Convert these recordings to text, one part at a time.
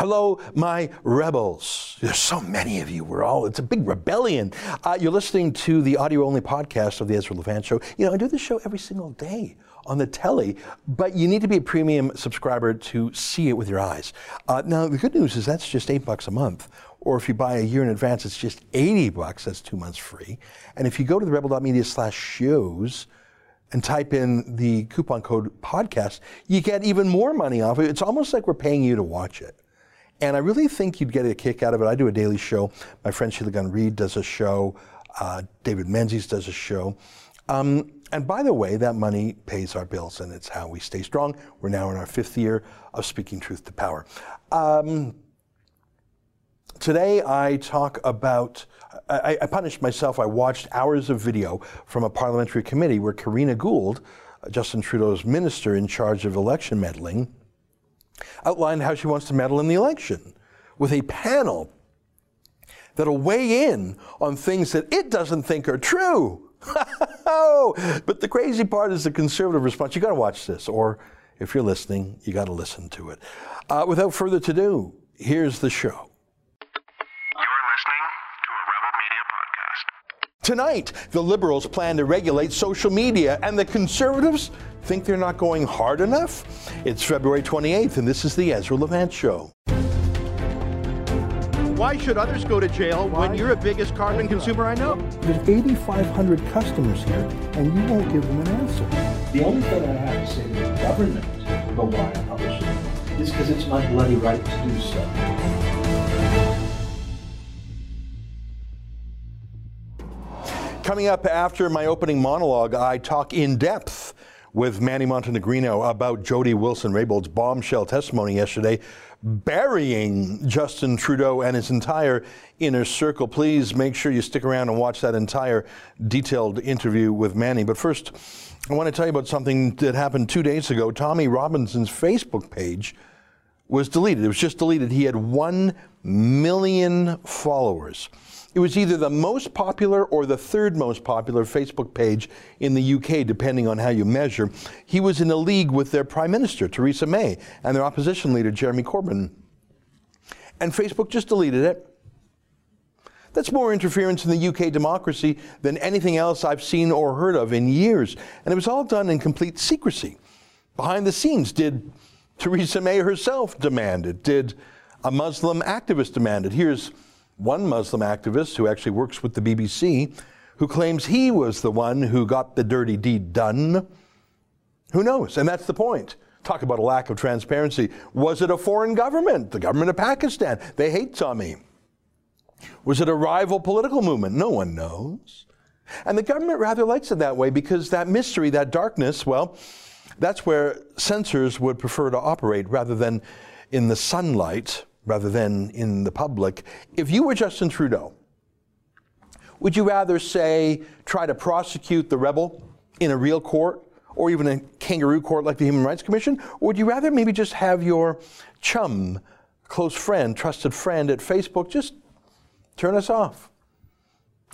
Hello, my rebels. There's so many of you. We're all, it's a big rebellion. Uh, you're listening to the audio only podcast of the Ezra Levant Show. You know, I do this show every single day on the telly, but you need to be a premium subscriber to see it with your eyes. Uh, now, the good news is that's just eight bucks a month. Or if you buy a year in advance, it's just 80 bucks. That's two months free. And if you go to the rebel.media slash shows, and type in the coupon code podcast, you get even more money off it. It's almost like we're paying you to watch it. And I really think you'd get a kick out of it. I do a daily show. My friend Sheila Gunn Reid does a show. Uh, David Menzies does a show. Um, and by the way, that money pays our bills, and it's how we stay strong. We're now in our fifth year of speaking truth to power. Um, today, I talk about. I, I, punished myself. I watched hours of video from a parliamentary committee where Karina Gould, Justin Trudeau's minister in charge of election meddling, outlined how she wants to meddle in the election with a panel that'll weigh in on things that it doesn't think are true. but the crazy part is the conservative response. You got to watch this, or if you're listening, you got to listen to it. Uh, without further ado, here's the show. Tonight, the liberals plan to regulate social media, and the conservatives think they're not going hard enough? It's February 28th, and this is the Ezra Levant Show. Why should others go to jail Why? when you're the biggest carbon consumer I know? There's 8,500 customers here, and you won't give them an answer. The only thing I have to say to the government about why I publish it is because it's my bloody right to do so. Coming up after my opening monologue, I talk in depth with Manny Montenegrino about Jody Wilson-Raybould's bombshell testimony yesterday, burying Justin Trudeau and his entire inner circle. Please make sure you stick around and watch that entire detailed interview with Manny. But first, I want to tell you about something that happened two days ago. Tommy Robinson's Facebook page was deleted. It was just deleted. He had 1 million followers. It was either the most popular or the third most popular Facebook page in the UK, depending on how you measure. He was in a league with their Prime Minister, Theresa May, and their opposition leader, Jeremy Corbyn. And Facebook just deleted it. That's more interference in the UK democracy than anything else I've seen or heard of in years. And it was all done in complete secrecy. Behind the scenes, did Theresa May herself demanded? Did a Muslim activist demand it? Here's one Muslim activist who actually works with the BBC who claims he was the one who got the dirty deed done. Who knows? And that's the point. Talk about a lack of transparency. Was it a foreign government, the government of Pakistan? They hate Tommy. Was it a rival political movement? No one knows. And the government rather likes it that way because that mystery, that darkness, well, that's where censors would prefer to operate rather than in the sunlight rather than in the public. If you were Justin Trudeau, would you rather say try to prosecute the rebel in a real court or even a kangaroo court like the Human Rights Commission? Or would you rather maybe just have your chum, close friend, trusted friend at Facebook just turn us off?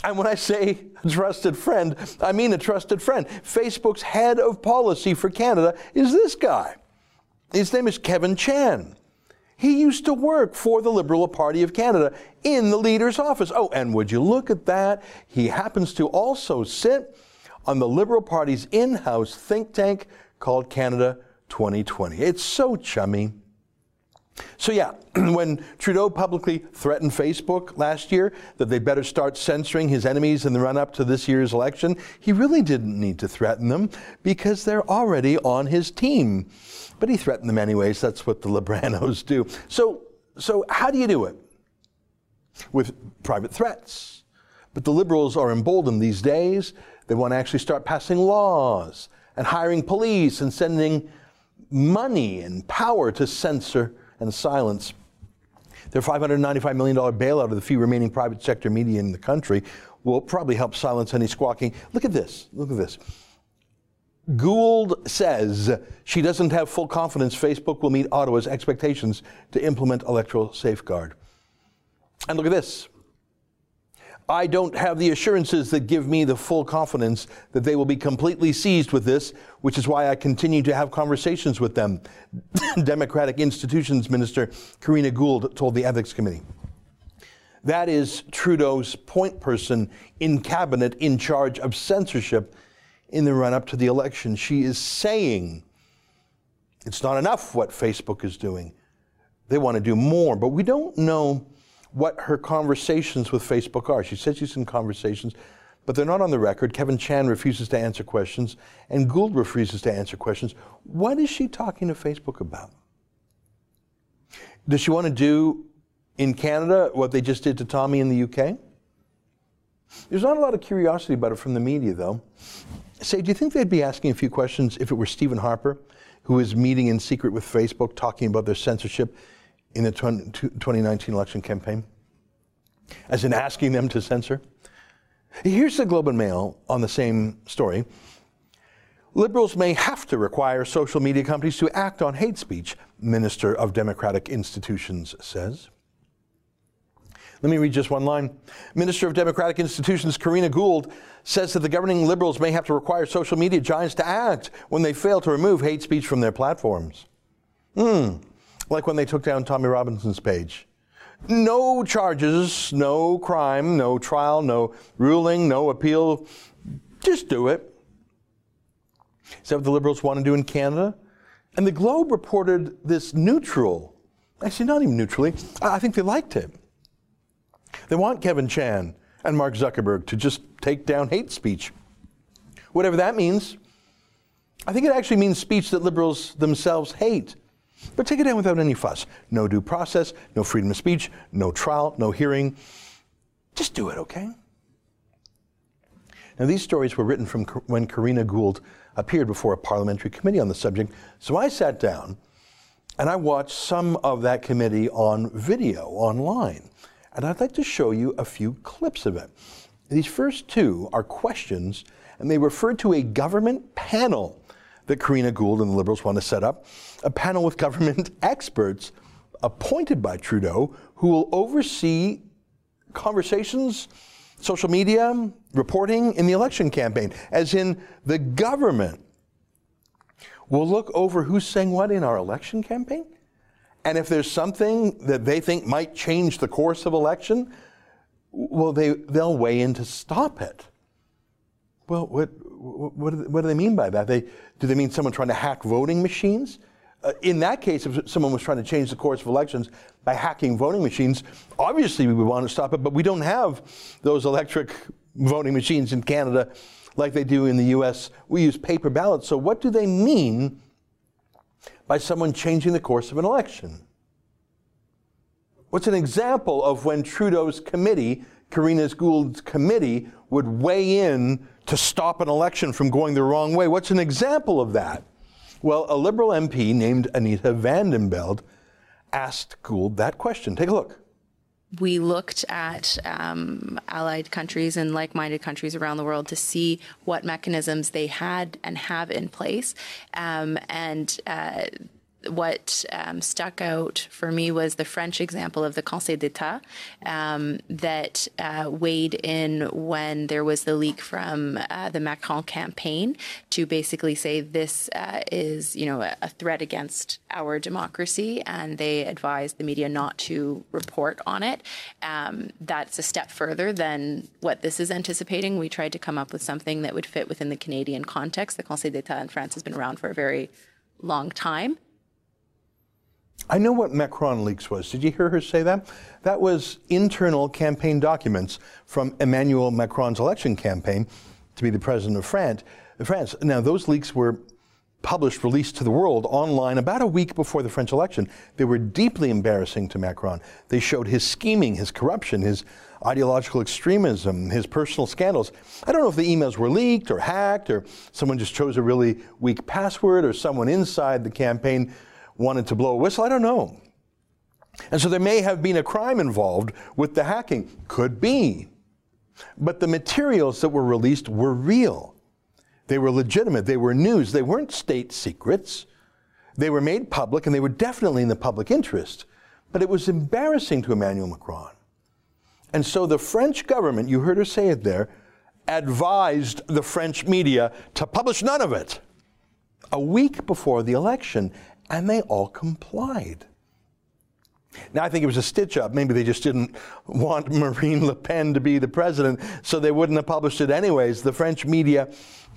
And when I say trusted friend, I mean a trusted friend. Facebook's head of policy for Canada is this guy. His name is Kevin Chan. He used to work for the Liberal Party of Canada in the leader's office. Oh, and would you look at that? He happens to also sit on the Liberal Party's in house think tank called Canada 2020. It's so chummy. So, yeah, when Trudeau publicly threatened Facebook last year that they better start censoring his enemies in the run up to this year's election, he really didn't need to threaten them because they're already on his team. But he threatened them anyways. That's what the Libranos do. So, so how do you do it? With private threats. But the liberals are emboldened these days. They want to actually start passing laws and hiring police and sending money and power to censor and silence. Their $595 million bailout of the few remaining private sector media in the country will probably help silence any squawking. Look at this. Look at this. Gould says she doesn't have full confidence Facebook will meet Ottawa's expectations to implement electoral safeguard. And look at this. I don't have the assurances that give me the full confidence that they will be completely seized with this, which is why I continue to have conversations with them. Democratic Institutions Minister Karina Gould told the Ethics Committee. That is Trudeau's point person in cabinet in charge of censorship in the run up to the election. She is saying it's not enough what Facebook is doing. They want to do more, but we don't know what her conversations with Facebook are. She says she's in conversations, but they're not on the record. Kevin Chan refuses to answer questions, and Gould refuses to answer questions. What is she talking to Facebook about? Does she want to do in Canada what they just did to Tommy in the UK? There's not a lot of curiosity about it from the media, though. Say, do you think they'd be asking a few questions if it were Stephen Harper, who is meeting in secret with Facebook, talking about their censorship in the 2019 election campaign? As in asking them to censor? Here's the Globe and Mail on the same story. Liberals may have to require social media companies to act on hate speech, Minister of Democratic Institutions says. Let me read just one line. Minister of Democratic Institutions Karina Gould says that the governing Liberals may have to require social media giants to act when they fail to remove hate speech from their platforms. Hmm like when they took down Tommy Robinson's page. No charges, no crime, no trial, no ruling, no appeal. Just do it. Is that what the Liberals want to do in Canada? And the Globe reported this neutral, actually, not even neutrally, I think they liked it. They want Kevin Chan and Mark Zuckerberg to just take down hate speech. Whatever that means. I think it actually means speech that liberals themselves hate. But take it down without any fuss. No due process, no freedom of speech, no trial, no hearing. Just do it, okay? Now, these stories were written from when Karina Gould appeared before a parliamentary committee on the subject. So I sat down and I watched some of that committee on video online. And I'd like to show you a few clips of it. These first two are questions, and they refer to a government panel that Karina Gould and the Liberals want to set up a panel with government experts appointed by Trudeau who will oversee conversations, social media, reporting in the election campaign, as in the government will look over who's saying what in our election campaign. And if there's something that they think might change the course of election, well, they, they'll weigh in to stop it. Well, what, what, do they, what do they mean by that? They, do they mean someone trying to hack voting machines? Uh, in that case, if someone was trying to change the course of elections by hacking voting machines, obviously we would want to stop it, but we don't have those electric voting machines in Canada like they do in the US. We use paper ballots. So, what do they mean by someone changing the course of an election? What's an example of when Trudeau's committee, Karina Gould's committee, would weigh in to stop an election from going the wrong way. What's an example of that? Well, a Liberal MP named Anita Vandenbeld asked Gould that question. Take a look. We looked at um, allied countries and like minded countries around the world to see what mechanisms they had and have in place. Um, and uh, what um, stuck out for me was the French example of the Conseil d'Etat um, that uh, weighed in when there was the leak from uh, the Macron campaign to basically say this uh, is, you know, a, a, threat against our democracy, and they advised the media not to report on it. Um, that's a step further than what this is anticipating. We tried to come up with something that would fit within the Canadian context. The Conseil d'Etat in France has been around for a very long time. I know what Macron leaks was. Did you hear her say that? That was internal campaign documents from Emmanuel Macron's election campaign to be the president of France. Now, those leaks were published, released to the world online about a week before the French election. They were deeply embarrassing to Macron. They showed his scheming, his corruption, his ideological extremism, his personal scandals. I don't know if the emails were leaked or hacked or someone just chose a really weak password or someone inside the campaign wanted to blow a whistle. I don't know. And so there may have been a crime involved with the hacking. Could be. But the materials that were released were real. They were legitimate. They were news. They weren't state secrets. They were made public and they were definitely in the public interest. But it was embarrassing to Emmanuel Macron. And so the French government, you heard her say it there, advised the French media to publish none of it a week before the election, and they all complied. Now, I think it was a stitch up. Maybe they just didn't want Marine Le Pen to be the president, so they wouldn't have published it anyways. The French media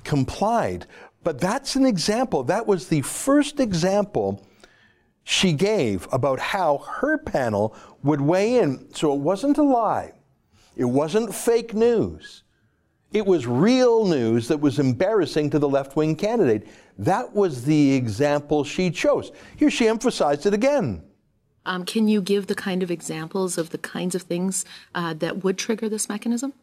complied. But that's an example. That was the first example she gave about how her panel would weigh in. So it wasn't a lie, it wasn't fake news. It was real news that was embarrassing to the left wing candidate. That was the example she chose. Here she emphasized it again. Um, can you give the kind of examples of the kinds of things uh, that would trigger this mechanism?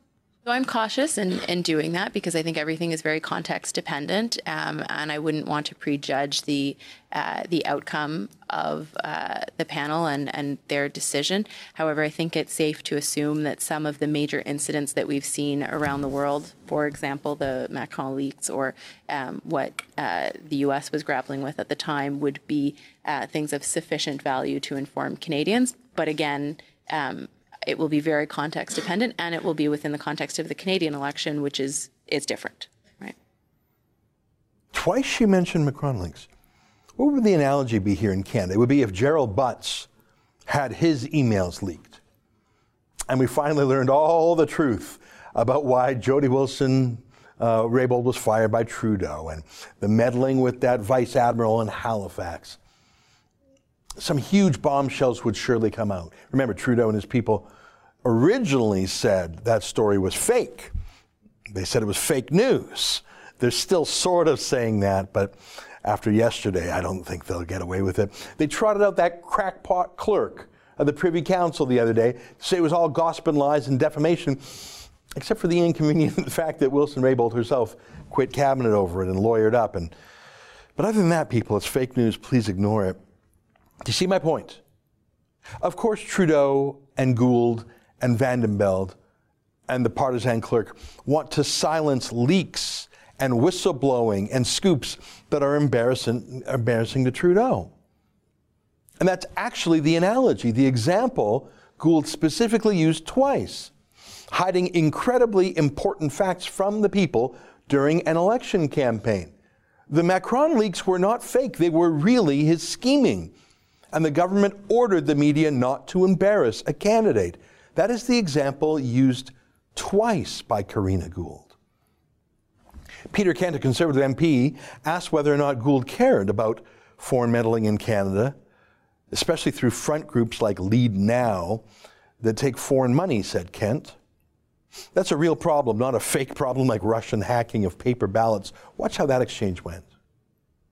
So I'm cautious in, in doing that because I think everything is very context dependent, um, and I wouldn't want to prejudge the uh, the outcome of uh, the panel and, and their decision. However, I think it's safe to assume that some of the major incidents that we've seen around the world, for example, the Macron leaks or um, what uh, the U.S. was grappling with at the time, would be uh, things of sufficient value to inform Canadians. But again. Um, it will be very context dependent and it will be within the context of the Canadian election, which is is different, right? Twice she mentioned Macron leaks. What would the analogy be here in Canada? It would be if Gerald Butts had his emails leaked. And we finally learned all the truth about why Jody Wilson uh, Raybould was fired by Trudeau and the meddling with that vice admiral in Halifax. Some huge bombshells would surely come out. Remember, Trudeau and his people originally said that story was fake. They said it was fake news. They're still sort of saying that, but after yesterday, I don't think they'll get away with it. They trotted out that crackpot clerk of the Privy Council the other day to say it was all gossip and lies and defamation, except for the inconvenient fact that Wilson Raybould herself quit cabinet over it and lawyered up. And, but other than that, people, it's fake news. Please ignore it. Do you see my point? Of course, Trudeau and Gould and Vandenbeld and the partisan clerk want to silence leaks and whistleblowing and scoops that are embarrassing, embarrassing to Trudeau. And that's actually the analogy, the example Gould specifically used twice, hiding incredibly important facts from the people during an election campaign. The Macron leaks were not fake, they were really his scheming. And the government ordered the media not to embarrass a candidate. That is the example used twice by Karina Gould. Peter Kent, a Conservative MP, asked whether or not Gould cared about foreign meddling in Canada, especially through front groups like Lead Now that take foreign money, said Kent. That's a real problem, not a fake problem like Russian hacking of paper ballots. Watch how that exchange went.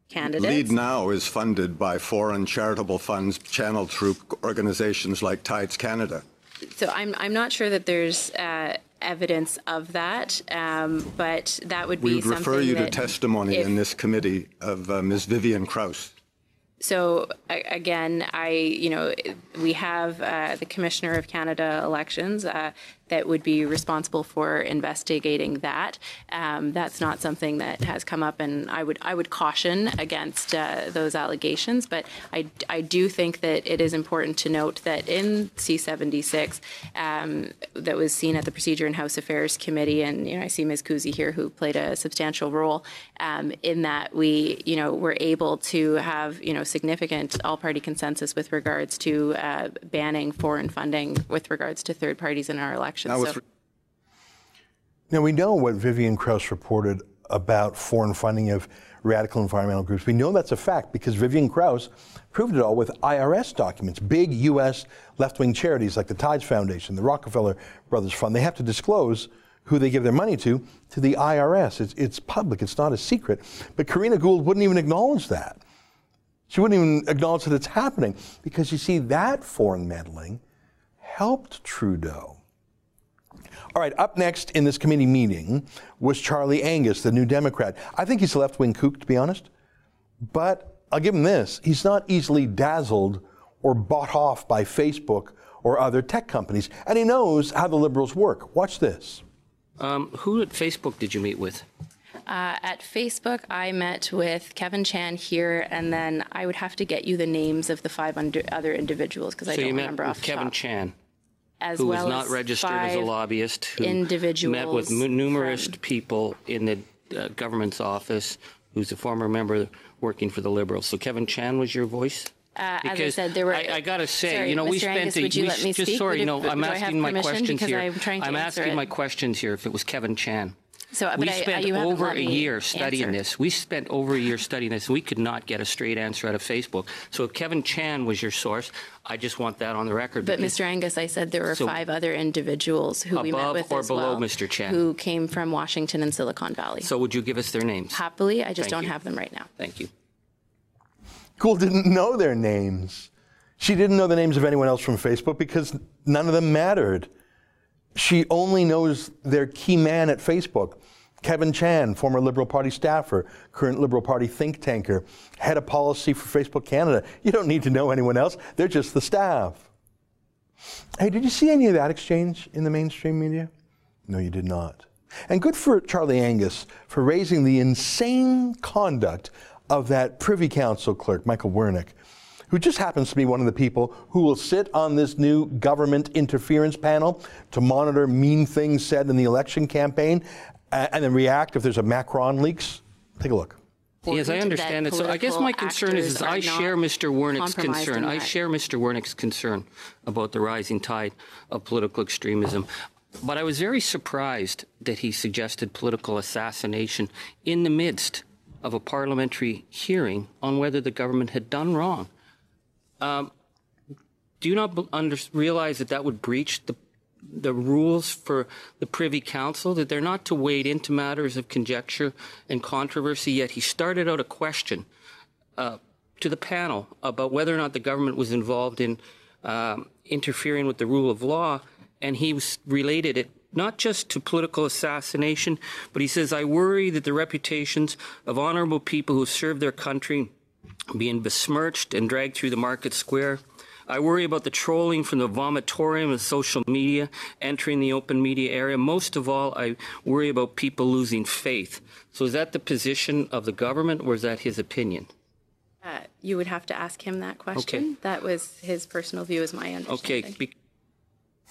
Candidates. Lead Now is funded by foreign charitable funds channeled through organizations like Tides Canada. So I'm I'm not sure that there's uh, evidence of that, um, but that would be We would something refer you to testimony if- in this committee of uh, Ms. Vivian Krause. So again, I you know we have uh, the Commissioner of Canada Elections uh, that would be responsible for investigating that. Um, that's not something that has come up, and I would I would caution against uh, those allegations. But I I do think that it is important to note that in C76 um, that was seen at the Procedure and House Affairs Committee, and you know I see Ms. Kusie here who played a substantial role um, in that we you know were able to have you know significant all-party consensus with regards to uh, banning foreign funding with regards to third parties in our elections. Now, So- Now, we know what Vivian Krause reported about foreign funding of radical environmental groups. We know that's a fact because Vivian Krause proved it all with IRS documents. Big U.S. left wing charities like the Tides Foundation, the Rockefeller Brothers Fund, they have to disclose who they give their money to to the IRS. It's, it's public, it's not a secret. But Karina Gould wouldn't even acknowledge that. She wouldn't even acknowledge that it's happening because you see, that foreign meddling helped Trudeau. All right, up next in this committee meeting was Charlie Angus, the new Democrat. I think he's a left wing kook, to be honest. But I'll give him this he's not easily dazzled or bought off by Facebook or other tech companies, and he knows how the liberals work. Watch this. Um, who at Facebook did you meet with? Uh, at Facebook, I met with Kevin Chan here, and then I would have to get you the names of the five under, other individuals because I don't you met remember with off the Kevin top. Chan. As who well was not as registered as a lobbyist, who met with m- numerous from- people in the uh, government's office, who's a former member working for the Liberals. So Kevin Chan was your voice? Uh, as I Because said, there were. I, I gotta say, Sorry, you know, we spent. Angus, a, would you we let me just speak? sorry, no, it- I'm do I have asking my questions Because here. I'm trying to I'm asking it. my questions here. If it was Kevin Chan. So, but we I- spent you haven't over let a me year studying answer. this. We spent over a year studying this. We could not get a straight answer out of Facebook. So if Kevin Chan was your source, I just want that on the record. But because- Mr. Angus, I said there were So- five other individuals who we met Above with or as below well, Mr. Chan? who came from Washington and Silicon Valley. So would you give us their names? Happily, I just Thank don't you. have them right now. Thank you. Gould didn't know their names. She didn't know the names of anyone else from Facebook because none of them mattered. She only knows their key man at Facebook. Kevin Chan, former Liberal Party staffer, current Liberal Party think tanker, head of policy for Facebook Canada. You don't need to know anyone else, they're just the staff. Hey, did you see any of that exchange in the mainstream media? No, you did not. And good for Charlie Angus for raising the insane conduct of that Privy Council clerk, Michael Wernick, who just happens to be one of the people who will sit on this new government interference panel to monitor mean things said in the election campaign and then react if there's a Macron leaks. Take a look. Yes, I understand it. So I guess my concern is, is I share Mr. Wernick's concern. I share Mr. Wernick's concern about the rising tide of political extremism. But I was very surprised that he suggested political assassination in the midst of a parliamentary hearing on whether the government had done wrong. Um, do you not under, realize that that would breach the the rules for the Privy Council that they're not to wade into matters of conjecture and controversy. Yet he started out a question uh, to the panel about whether or not the government was involved in um, interfering with the rule of law, and he related it not just to political assassination, but he says, "I worry that the reputations of honorable people who serve their country." being besmirched and dragged through the market square. I worry about the trolling from the vomitorium of social media entering the open media area. Most of all, I worry about people losing faith. So is that the position of the government or is that his opinion? Uh, you would have to ask him that question. Okay. That was his personal view, is my Okay, be-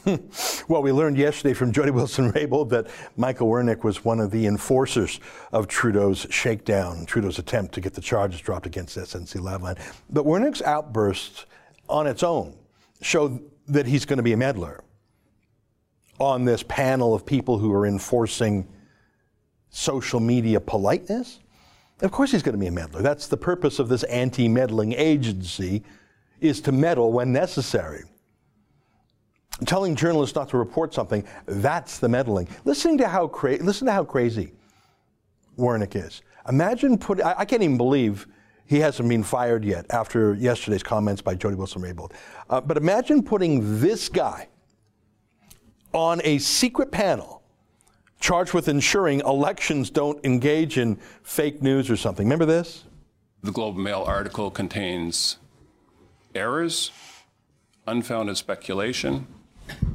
Well, we learned yesterday from Jody Wilson-Raybould that Michael Wernick was one of the enforcers of Trudeau's shakedown, Trudeau's attempt to get the charges dropped against SNC Lavalin. But Wernick's outburst on its own showed that he's going to be a meddler on this panel of people who are enforcing social media politeness. Of course he's going to be a meddler. That's the purpose of this anti-meddling agency is to meddle when necessary telling journalists not to report something, that's the meddling. Listening to how cra- listen to how crazy Wernick is. Imagine put I, I can't even believe he hasn't been fired yet after yesterday's comments by Jody Wilson-Raybould. Uh, but imagine putting this guy on a secret panel charged with ensuring elections don't engage in fake news or something. Remember this? The Globe and Mail article contains errors, unfounded speculation,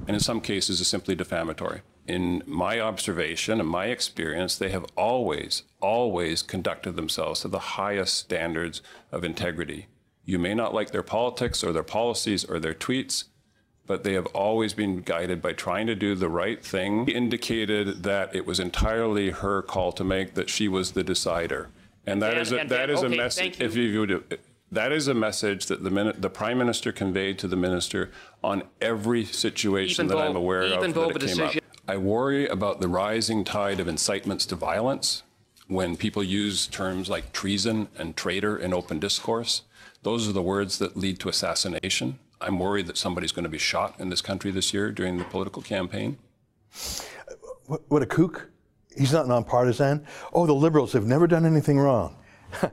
and in some cases is simply defamatory. In my observation and my experience, they have always, always conducted themselves to the highest standards of integrity. You may not like their politics or their policies or their tweets, but they have always been guided by trying to do the right thing. He indicated that it was entirely her call to make, that she was the decider. And that Dan, is a, Dan, that Dan, is a okay, message. thank you. If you would, that is a message that the, min- the prime minister conveyed to the minister on every situation Even that I'm aware of even though that it came up. I worry about the rising tide of incitements to violence when people use terms like treason and traitor in open discourse. Those are the words that lead to assassination. I'm worried that somebody's going to be shot in this country this year during the political campaign. What, what a kook. He's not nonpartisan. Oh, the liberals have never done anything wrong.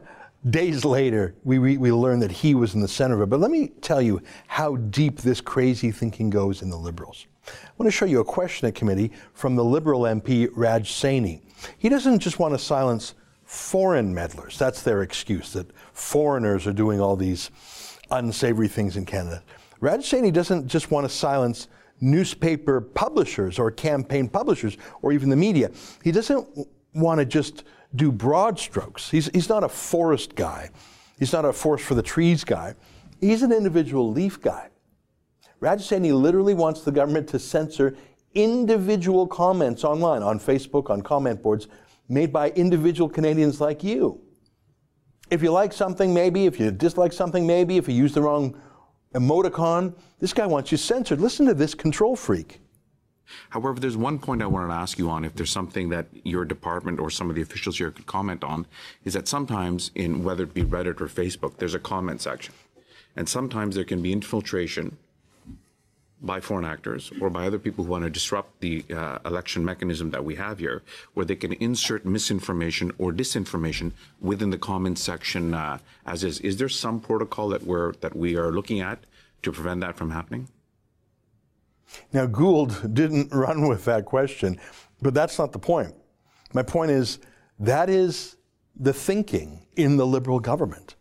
Days later, we, we, we learned that he was in the center of it. But let me tell you how deep this crazy thinking goes in the liberals. I want to show you a question at committee from the liberal MP Raj Saini. He doesn't just want to silence foreign meddlers. That's their excuse, that foreigners are doing all these unsavory things in Canada. Raj Saini doesn't just want to silence newspaper publishers or campaign publishers or even the media. He doesn't want to just do broad strokes. He's, he's not a forest guy. He's not a forest for the trees guy. He's an individual leaf guy. Raj Saini literally wants the government to censor individual comments online, on Facebook, on comment boards, made by individual Canadians like you. If you like something, maybe. If you dislike something, maybe. If you use the wrong emoticon, this guy wants you censored. Listen to this control freak. However, there's one point I wanted to ask you on if there's something that your department or some of the officials here could comment on is that sometimes in whether it be Reddit or Facebook, there's a comment section. And sometimes there can be infiltration by foreign actors or by other people who want to disrupt the uh, election mechanism that we have here, where they can insert misinformation or disinformation within the comment section uh, as is. Is there some protocol that we're that we are looking at to prevent that from happening? Now, Gould didn't run with that question, but that's not the point. My point is that is the thinking in the Liberal government.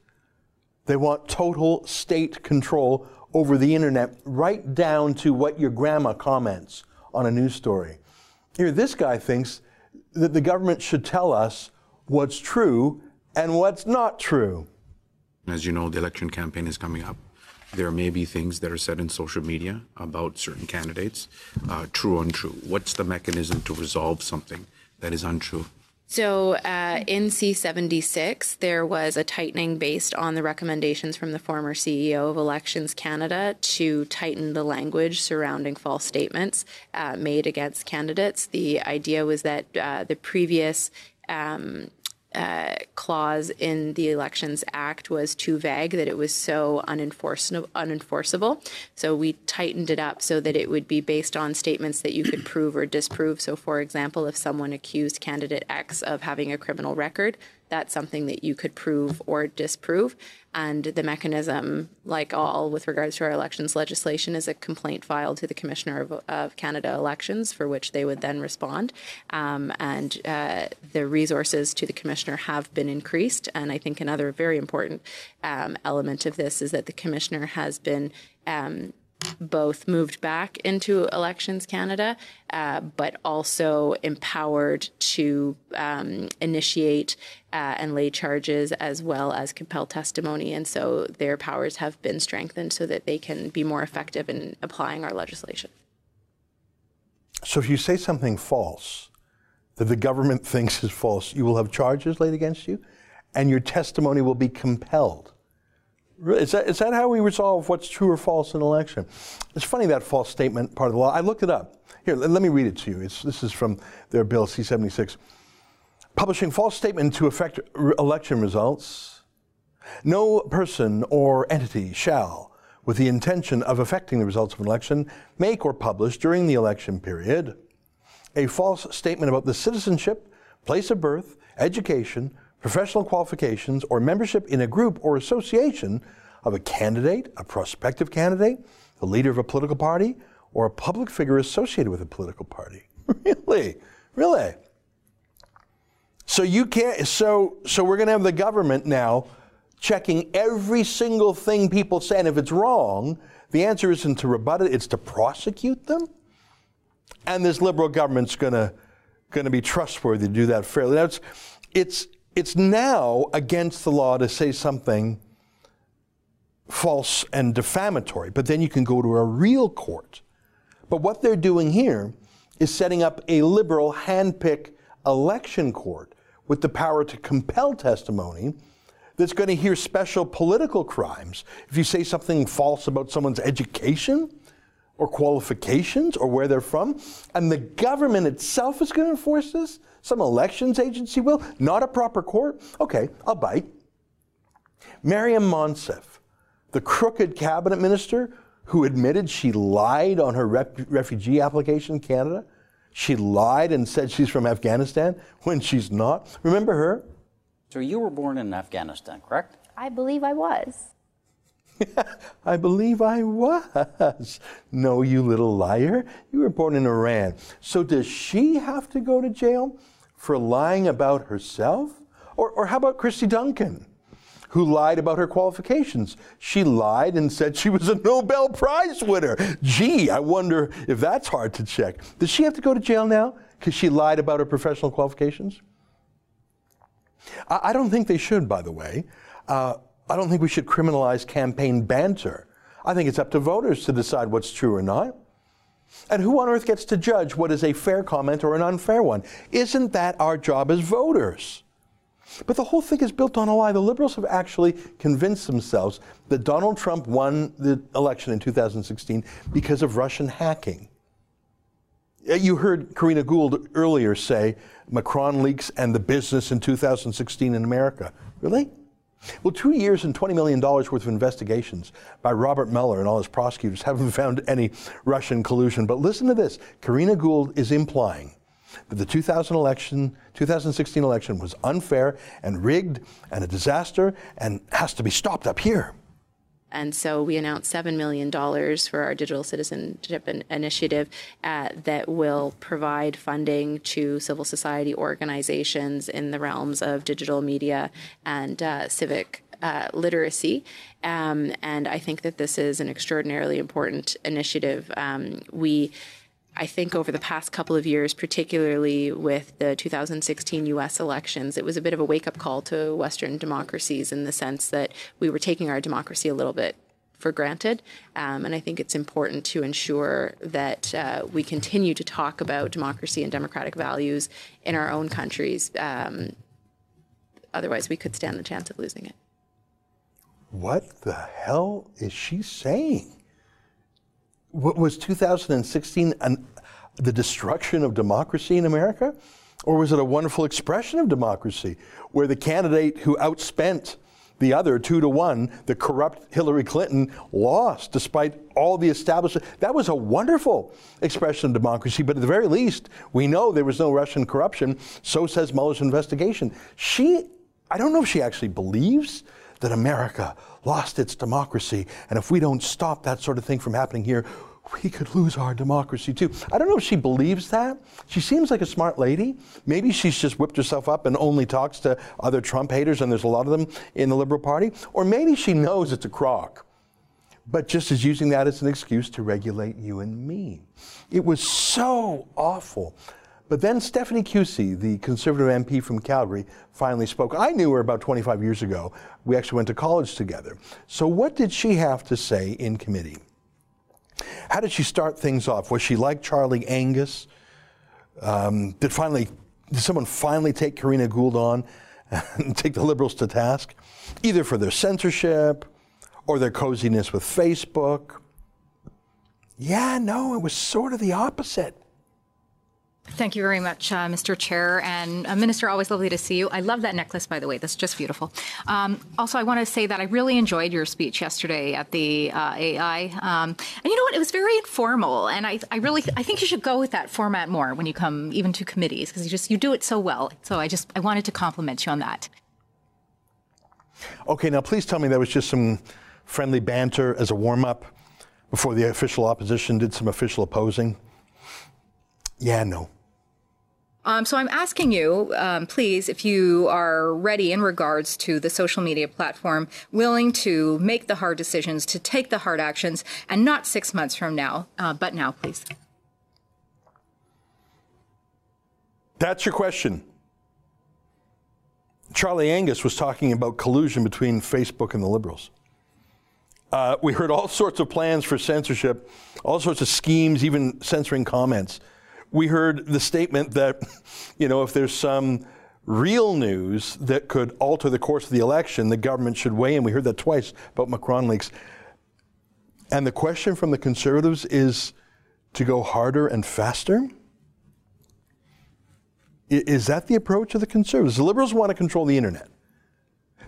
They want total state control over the internet, right down to what your grandma comments on a news story. Here, this guy thinks that the government should tell us what's true and what's not true. As you know, the election campaign is coming up. There may be things that are said in social media about certain candidates, uh, true or untrue. What's the mechanism to resolve something that is untrue? So uh, in C76, there was a tightening based on the recommendations from the former CEO of Elections Canada to tighten the language surrounding false statements uh, made against candidates. The idea was that uh, the previous um, uh, clause in the Elections Act was too vague, that it was so unenforceable, unenforceable. So we tightened it up so that it would be based on statements that you could prove or disprove. So, for example, if someone accused candidate X of having a criminal record, that's something that you could prove or disprove. And the mechanism, like all with regards to our elections legislation, is a complaint filed to the Commissioner of, of Canada Elections, for which they would then respond. Um, and uh, the resources to the Commissioner have been increased. And I think another very important um, element of this is that the Commissioner has been um, both moved back into Elections Canada, uh, but also empowered to um, initiate uh, and lay charges as well as compel testimony. And so their powers have been strengthened so that they can be more effective in applying our legislation. So if you say something false that the government thinks is false, you will have charges laid against you and your testimony will be compelled. Is that, is that how we resolve what's true or false in an election? It's funny that false statement part of the law. I looked it up. Here, let, me read it to you. It's, this is from their bill C 76. Publishing false statement to affect election results. No person or entity shall, with the intention of affecting the results of an election, make or publish during the election period a false statement about the citizenship, place of birth, education, professional qualifications, or membership in a group or association of a candidate, a prospective candidate, the leader of a political party, or a public figure associated with a political party. really? Really? So you can't so so we're going to have the government now checking every single thing people say and if it's wrong, the answer isn't to rebut it, it's to prosecute them. And this liberal government's going to going to be trustworthy to do that fairly. Now it's it's it's now against the law to say something false and defamatory, but then you can go to a real court. But what they're doing here is setting up a liberal handpick election court with the power to compel testimony that's going to hear special political crimes. If you say something false about someone's education or qualifications or where they're from, and the government itself is going to enforce this, some elections agency will, not a proper court. Okay, I'll bite. Maryam Monsef, the crooked cabinet minister who admitted she lied on her rep- refugee application in Canada. She lied and said she's from Afghanistan when she's not. Remember her? So you were born in Afghanistan, correct? I believe I was. I believe I was. No, you little liar. You were born in Iran. So does she have to go to jail for lying about herself? Or, or how about Kirsty Duncan, who lied about her qualifications? She lied and said she was a Nobel Prize winner. Gee, I wonder if that's hard to check. Does she have to go to jail now because she lied about her professional qualifications? I, I don't think they should, by the way. Uh, I don't think we should criminalize campaign banter. I think it's up to voters to decide what's true or not. And who on earth gets to judge what is a fair comment or an unfair one? Isn't that our job as voters? But the whole thing is built on a lie. The liberals have actually convinced themselves that Donald Trump won the election in 2016 because of Russian hacking. Uh, you heard Karina Gould earlier say Macron leaks and the business in 2016 in America. Really? Well, two years and $20 million worth of investigations by Robert Mueller and all his prosecutors haven't found any Russian collusion. But listen to this Karina Gould is implying that the 2000 election, 2016 election was unfair and rigged and a disaster and has to be stopped up here. And so we announced $7 million for our digital citizenship initiative uh, that will provide funding to civil society organizations in the realms of digital media and uh, civic uh, literacy. Um, and I think that this is an extraordinarily important initiative. Um, we I think over the past couple of years, particularly with the 2016 US elections, it was a bit of a wake up call to Western democracies in the sense that we were taking our democracy a little bit for granted. Um, and I think it's important to ensure that uh, we continue to talk about democracy and democratic values in our own countries. Um, otherwise, we could stand the chance of losing it. What the hell is she saying? What was 2016 an, the destruction of democracy in America? Or was it a wonderful expression of democracy where the candidate who outspent the other two to one, the corrupt Hillary Clinton, lost despite all the establishment? That was a wonderful expression of democracy, but at the very least, we know there was no Russian corruption. So says Mueller's investigation. She, I don't know if she actually believes that America lost its democracy. And if we don't stop that sort of thing from happening here, we could lose our democracy too. I don't know if she believes that. She seems like a smart lady. Maybe she's just whipped herself up and only talks to other Trump haters, and there's a lot of them in the Liberal Party. Or maybe she knows it's a crock, but just is using that as an excuse to regulate you and me. It was so awful. But then Stephanie Kusie, the Conservative MP from Calgary, finally spoke. I knew her about 25 years ago. We actually went to college together. So, what did she have to say in committee? How did she start things off? Was she like Charlie Angus? Um, did finally did someone finally take Karina Gould on and take the Liberals to task, either for their censorship or their coziness with Facebook? Yeah, no, it was sort of the opposite. Thank you very much, uh, Mr. Chair. And uh, Minister, always lovely to see you. I love that necklace, by the way. That's just beautiful. Um, also, I want to say that I really enjoyed your speech yesterday at the uh, AI. Um, and you know what? It was very informal, and I, I really, I think you should go with that format more when you come even to committees because you just you do it so well. So I just I wanted to compliment you on that. Okay, now please tell me that was just some friendly banter as a warm up before the official opposition did some official opposing. Yeah, no. Um, so I'm asking you, um, please, if you are ready in regards to the social media platform, willing to make the hard decisions, to take the hard actions, and not six months from now, uh, but now, please. That's your question. Charlie Angus was talking about collusion between Facebook and the Liberals. Uh, we heard all sorts of plans for censorship, all sorts of schemes, even censoring comments we heard the statement that, you know, if there's some real news that could alter the course of the election, the government should weigh in. We heard that twice about Macron leaks. And the question from the conservatives is to go harder and faster? Is that the approach of the conservatives? The liberals want to control the internet.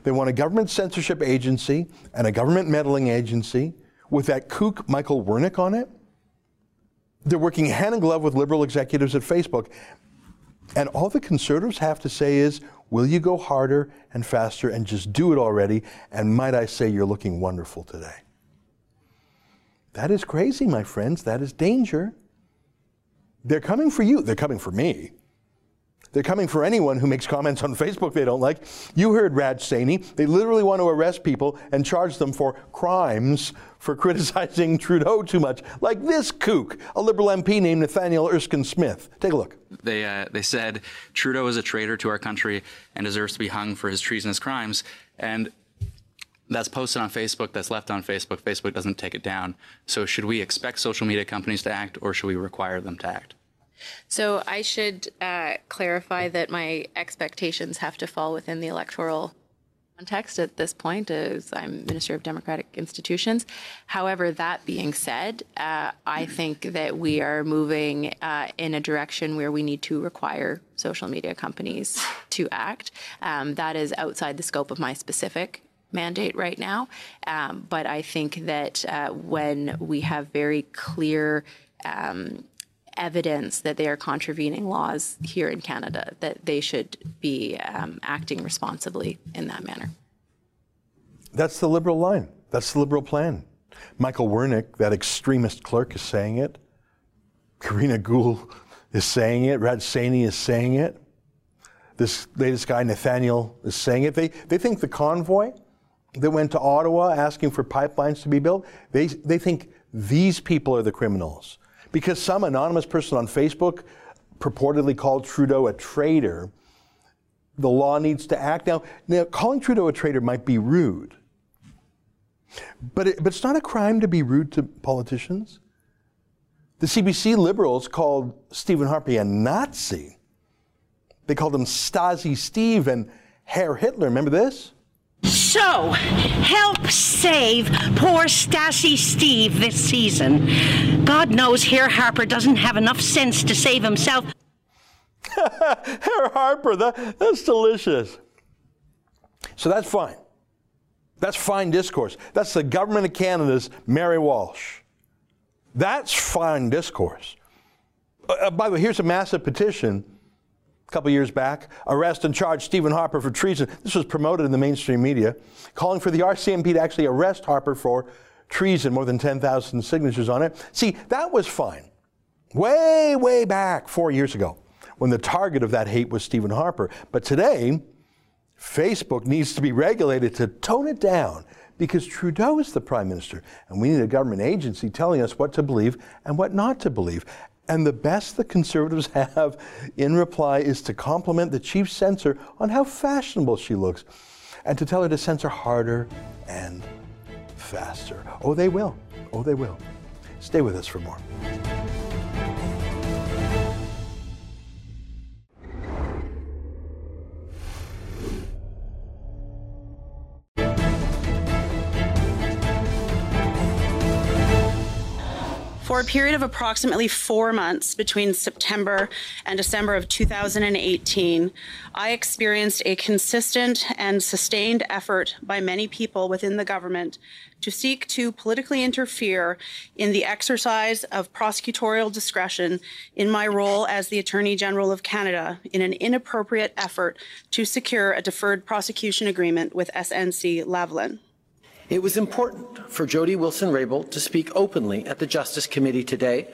They want a government censorship agency and a government meddling agency with that kook Michael Wernick on it. They're working hand in glove with liberal executives at Facebook. And all the conservatives have to say is, will you go harder and faster and just do it already? And might I say, you're looking wonderful today. That is crazy, my friends. That is danger. They're coming for you. They're coming for me. They're coming for anyone who makes comments on Facebook they don't like. You heard Raj Saini. They literally want to arrest people and charge them for crimes for criticizing Trudeau too much, like this kook, a Liberal MP named Nathaniel Erskine Smith. Take a look. They, uh, they said Trudeau is a traitor to our country and deserves to be hung for his treasonous crimes. And that's posted on Facebook, that's left on Facebook. Facebook doesn't take it down. So should we expect social media companies to act or should we require them to act? So I should uh, clarify that my expectations have to fall within the electoral context at this point as I'm Minister of Democratic Institutions. However, that being said, uh, I think that we are moving uh, in a direction where we need to require social media companies to act. Um, that is outside the scope of my specific mandate right now. Um, but I think that uh, when we have very clear um, evidence that they are contravening laws here in Canada, that they should be um, acting responsibly in that manner. That's the Liberal line. That's the Liberal plan. Michael Wernick, that extremist clerk, is saying it. Karina Gould is saying it. Raj Saini is saying it. This latest guy, Nathaniel, is saying it. They, they think the convoy that went to Ottawa asking for pipelines to be built, they, they think these people are the criminals because some anonymous person on Facebook purportedly called Trudeau a traitor, the law needs to act. Now, now calling Trudeau a traitor might be rude, but, it, but it's not a crime to be rude to politicians. The CBC Liberals called Stephen Harper a Nazi. They called him Stasi Steve and Herr Hitler. Remember this? So, help save poor Stasi Steve this season. God knows Herr Harper doesn't have enough sense to save himself. Herr Harper, that, that's delicious. So that's fine. That's fine discourse. That's the government of Canada's Mary Walsh. That's fine discourse. Uh, uh by the way, here's a massive petition a couple years back, arrest and charge Stephen Harper for treason. This was promoted in the mainstream media, calling for the RCMP to actually arrest Harper for treason, more than 10,000 signatures on it. See, that was fine. Way, way back, four years ago, when the target of that hate was Stephen Harper. But today, Facebook needs to be regulated to tone it down because Trudeau is the prime minister, and we need a government agency telling us what to believe and what not to believe. And the best the conservatives have in reply is to compliment the chief censor on how fashionable she looks and to tell her to censor harder and faster. Oh, they will. Oh, they will. Stay with us for more. For a period of approximately four months between September and December of 2018, I experienced a consistent and sustained effort by many people within the government to seek to politically interfere in the exercise of prosecutorial discretion in my role as the Attorney General of Canada in an inappropriate effort to secure a deferred prosecution agreement with SNC Lavalin. It was important for Jody Wilson-Raybould to speak openly at the Justice Committee today,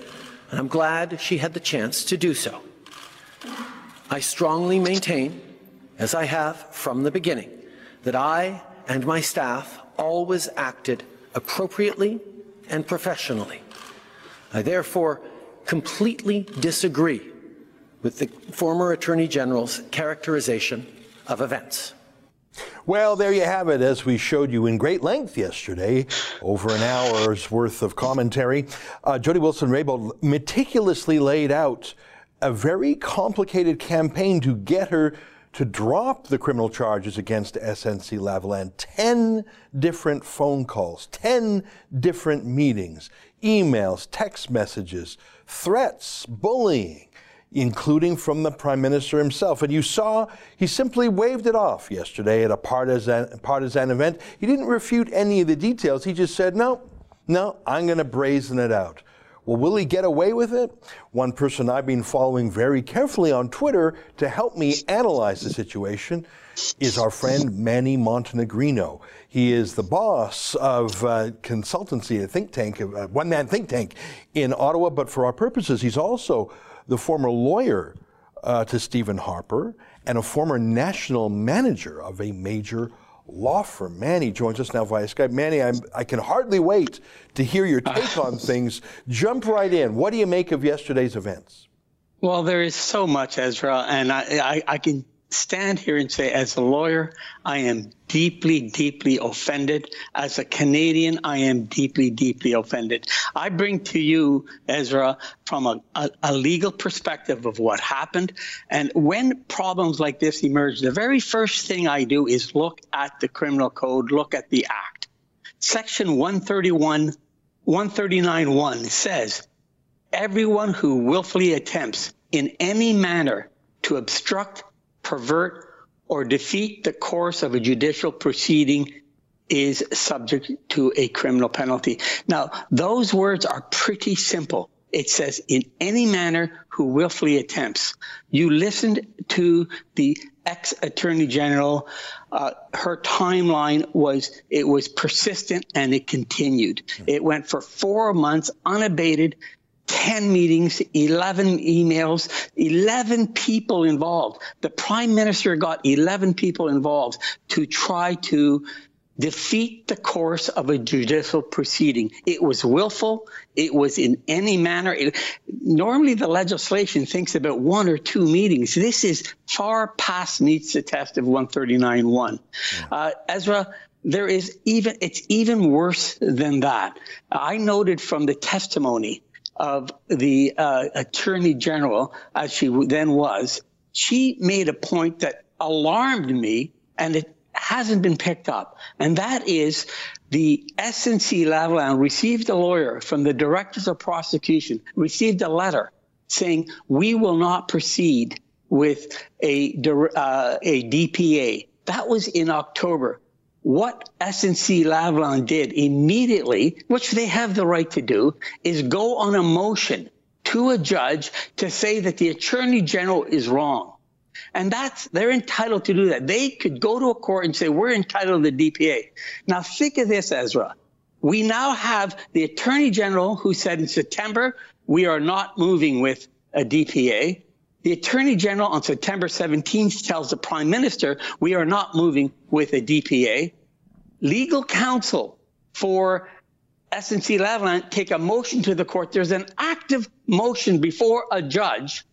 and I'm glad she had the chance to do so. I strongly maintain, as I have from the beginning, that I and my staff always acted appropriately and professionally. I therefore completely disagree with the former Attorney General's characterization of events. Well, there you have it, as we showed you in great length yesterday, over an hour's worth of commentary. Uh, Jody Wilson Raybould meticulously laid out a very complicated campaign to get her to drop the criminal charges against SNC Lavalin. 10 different phone calls, 10 different meetings, emails, text messages, threats, bullying including from the Prime Minister himself. And you saw he simply waved it off yesterday at a partisan, partisan event. He didn't refute any of the details. He just said, no, no, I'm going to brazen it out. Well, will he get away with it? One person I've been following very carefully on Twitter to help me analyze the situation is our friend Manny Montenegrino. He is the boss of uh, consultancy, a think tank, a one man think tank in Ottawa, but for our purposes, he's also the former lawyer uh, to Stephen Harper and a former national manager of a major law firm. Manny joins us now via Skype. Manny, I'm, i can hardly wait to hear your take on things. Jump right in. What do you make of yesterday's events? Well, there is so much, Ezra, and I, I, I can stand here and say, as a lawyer, I am deeply, deeply offended. As a Canadian, I am deeply, deeply offended. I bring to you, Ezra, from a, a, a, legal perspective of what happened. And when problems like this emerge, the very first thing I do is look at the criminal code, look at the act. Section 131, 139.1 says, everyone who willfully attempts in any manner to obstruct, pervert, or defeat the course of a judicial proceeding is subject to a criminal penalty. Now, those words are pretty simple. It says, in any manner who willfully attempts. You listened to the ex attorney general. Uh, her timeline was it was persistent and it continued. It went for four months unabated. 10 meetings, 11 emails, 11 people involved. The prime minister got 11 people involved to try to defeat the course of a judicial proceeding. It was willful. It was in any manner. It, normally, the legislation thinks about one or two meetings. This is far past meets the test of 139.1. Uh, Ezra, there is even it's even worse than that. I noted from the testimony of the uh, attorney general, as she then was, she made a point that alarmed me, and it hasn't been picked up. And that is the SNC Lavalin received a lawyer from the directors of prosecution, received a letter saying, we will not proceed with a, uh, a DPA. That was in October what SNC Lavalin did immediately, which they have the right to do, is go on a motion to a judge to say that the attorney general is wrong. And that's, they're entitled to do that. They could go to a court and say, we're entitled to the DPA. Now think of this, Ezra. We now have the attorney general who said in September, we are not moving with a DPA. The Attorney General on September 17th tells the Prime Minister we are not moving with a DPA. Legal counsel for SNC Lavalin take a motion to the court. There's an active motion before a judge,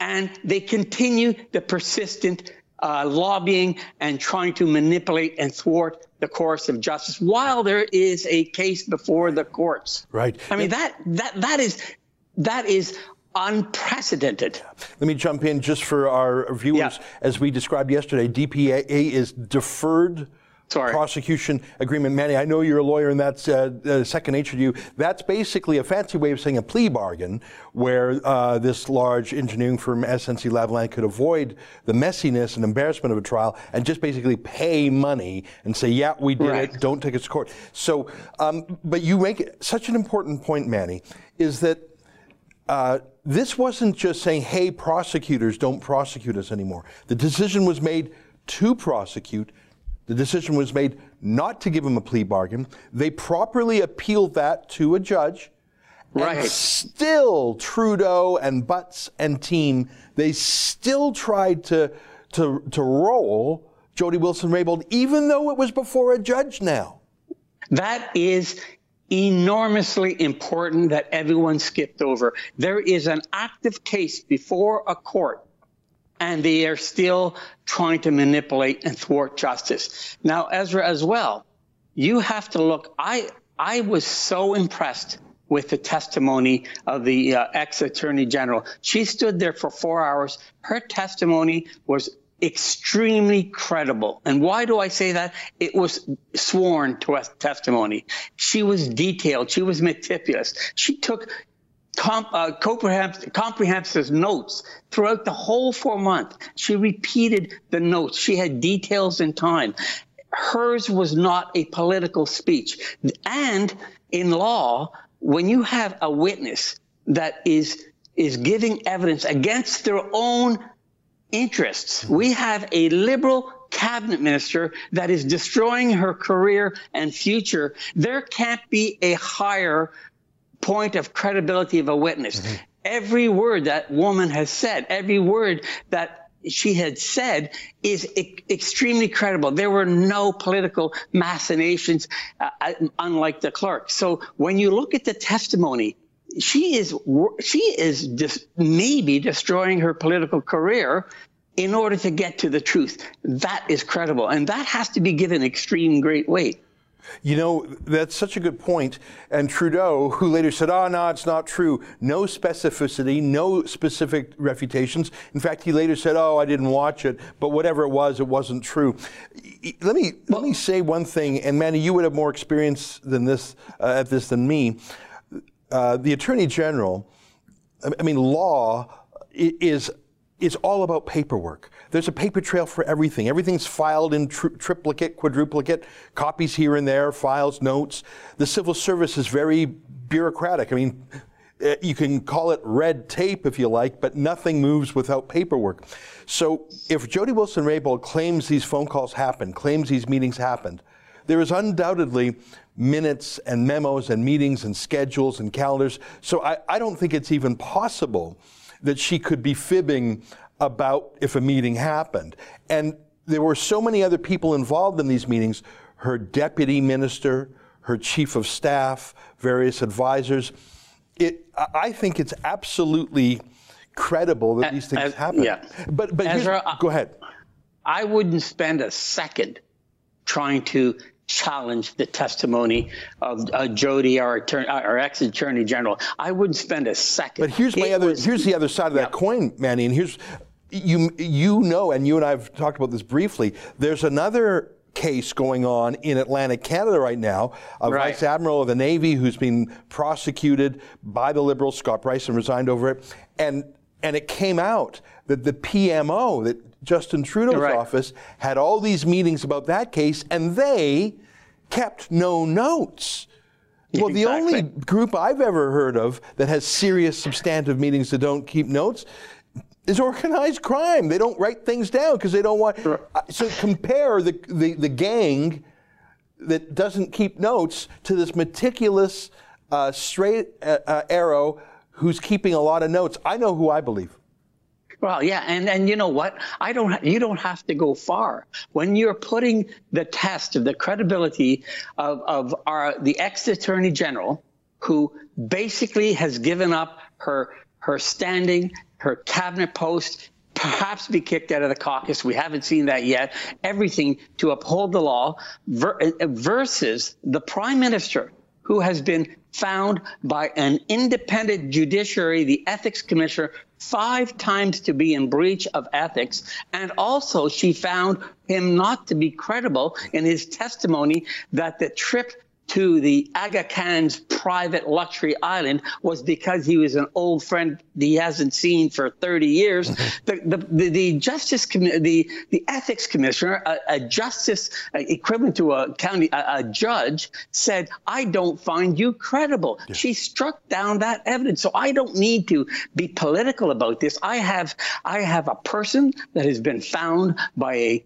and they continue the persistent uh, lobbying and trying to manipulate and thwart the course of justice while there is a case before the courts. Right. I mean that that that is that is unprecedented. Let me jump in just for our viewers. Yeah. As we described yesterday, DPA is deferred. Sorry. prosecution agreement. Manny, I know you're a lawyer and that's uh, uh, second nature to you. That's basically a fancy way of saying a plea bargain where uh, this large engineering firm, SNC Lavalin, could avoid the messiness and embarrassment of a trial and just basically pay money and say, yeah, we did right. it, don't take us to court. So, um, but you make such an important point, Manny, is that uh, this wasn't just saying, hey, prosecutors, don't prosecute us anymore. The decision was made to prosecute. The decision was made not to give him a plea bargain. They properly appealed that to a judge. Right. And still, Trudeau and Butts and team, they still tried to, to, to roll Jody Wilson Raybould, even though it was before a judge now. That is enormously important that everyone skipped over. There is an active case before a court and they are still trying to manipulate and thwart justice. Now, Ezra, as well, you have to look. I I was so impressed with the testimony of the uh, ex attorney general. She stood there for four hours. Her testimony was extremely credible. And why do I say that? It was sworn to testimony. She was detailed. She was meticulous. She took comp, uh, comprehensive, comprehensive notes throughout the whole four months. She repeated the notes. She had details in time. Hers was not a political speech. And in law, when you have a witness that is is giving evidence against their own interests. We have a liberal cabinet minister that is destroying her career and future. There can't be a higher point of credibility of a witness. Mm-hmm. Every word that woman has said, every word that she had said is e- extremely credible. There were no political machinations, uh, uh unlike the clerk. So when you look at the testimony, she is she is just maybe destroying her political career in order to get to the truth. That is credible. And that has to be given extreme great weight. You know, that's such a good point. And Trudeau, who later said, oh, no, it's not true. No specificity, no specific refutations. In fact, he later said, oh, I didn't watch it, but whatever it was, it wasn't true. Let me, let me say one thing, and Manny, you would have more experience than this, uh, at this than me. Uh, the Attorney General, I mean, law is is all about paperwork. There's a paper trail for everything. Everything's filed in tri- triplicate, quadruplicate, copies here and there, files, notes. The civil service is very bureaucratic. I mean, eh, you can call it red tape if you like, but nothing moves without paperwork. So if Jody Wilson Raybould claims these phone calls happened, claims these meetings happened, there is undoubtedly minutes and memos and meetings and schedules and calendars. So I, I don't think it's even possible that she could be fibbing about if a meeting happened. And there were so many other people involved in these meetings her deputy minister, her chief of staff, various advisors. It, I think it's absolutely credible that these things uh, happen. yeah. But, but Ezra, go ahead. I wouldn't spend a second trying to challenge the testimony of uh, Jody, our, attorney, our ex-attorney general. I wouldn't spend a second. But here's my It other. was- here's the other side of that coin, Manny. And here's you. You know, and you and I have talked about this briefly. There's another case going on in Atlantic Canada right now. A Right. vice admiral of the Navy who's been prosecuted by the Liberals. Scott Brison resigned over it, and and it came out that the PMO that Justin Trudeau's Right. office had all these meetings about that case, and they kept no notes. Well, the only group I've ever heard of that has serious substantive meetings that don't keep notes is organized crime. They don't write things down because they don't want. Uh, So compare the, the, the gang that doesn't keep notes to this meticulous, uh, straight uh, uh, arrow who's keeping a lot of notes. I know who I believe. Well, yeah, and and you know what? I don't. You don't have to go far when you're putting the test of the credibility of of our the ex attorney general, who basically has given up her her standing, her cabinet post. Perhaps be kicked out of the caucus. We haven't seen that yet. Everything to uphold the law ver- versus the prime minister, who has been found by an independent judiciary, the ethics commissioner, five times to be in breach of ethics. And also, she found him not to be credible in his testimony that the trip to the Aga Khan's private luxury island was because he was an old friend he hasn't seen for 30 years. the, the, the, the justice, commi- the, the ethics commissioner, a, a justice uh, equivalent to a county, a, a judge said, I don't find you credible. She struck down that evidence. So I don't need to be political about this. I have, I have a person that has been found by a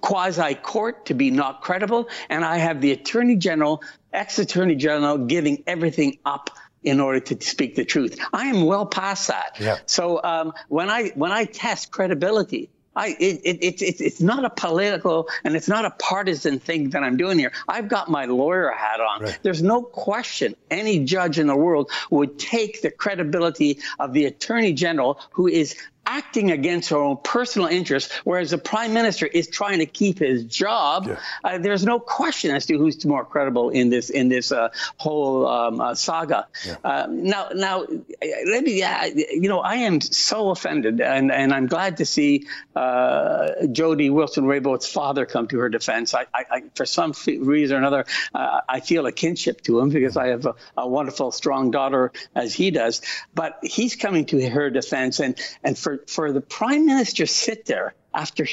quasi court to be not credible, and I have the attorney general, ex attorney general, giving everything up in order to speak the truth. I am well past that. Yeah. So um, when I when I test credibility. I, it, it, it, it, it's not a political and it's not a partisan thing that I'm doing here. I've got my lawyer hat on. There's no question any judge in the world would take the credibility of the attorney general who is acting against her own personal interests, whereas the prime minister is trying to keep his job. Uh, there's no question as to who's more credible in this in this uh, whole um, uh, saga. Uh, now, now, let me. You know, I am so offended, and, and I'm glad to see uh, Jody Wilson Raybould's father come to her defense. I, I, I for some f- reason or another, uh, I feel a kinship to him because I have a, a wonderful, strong daughter as he does. But he's coming to her defense, and and for for the prime minister sit there after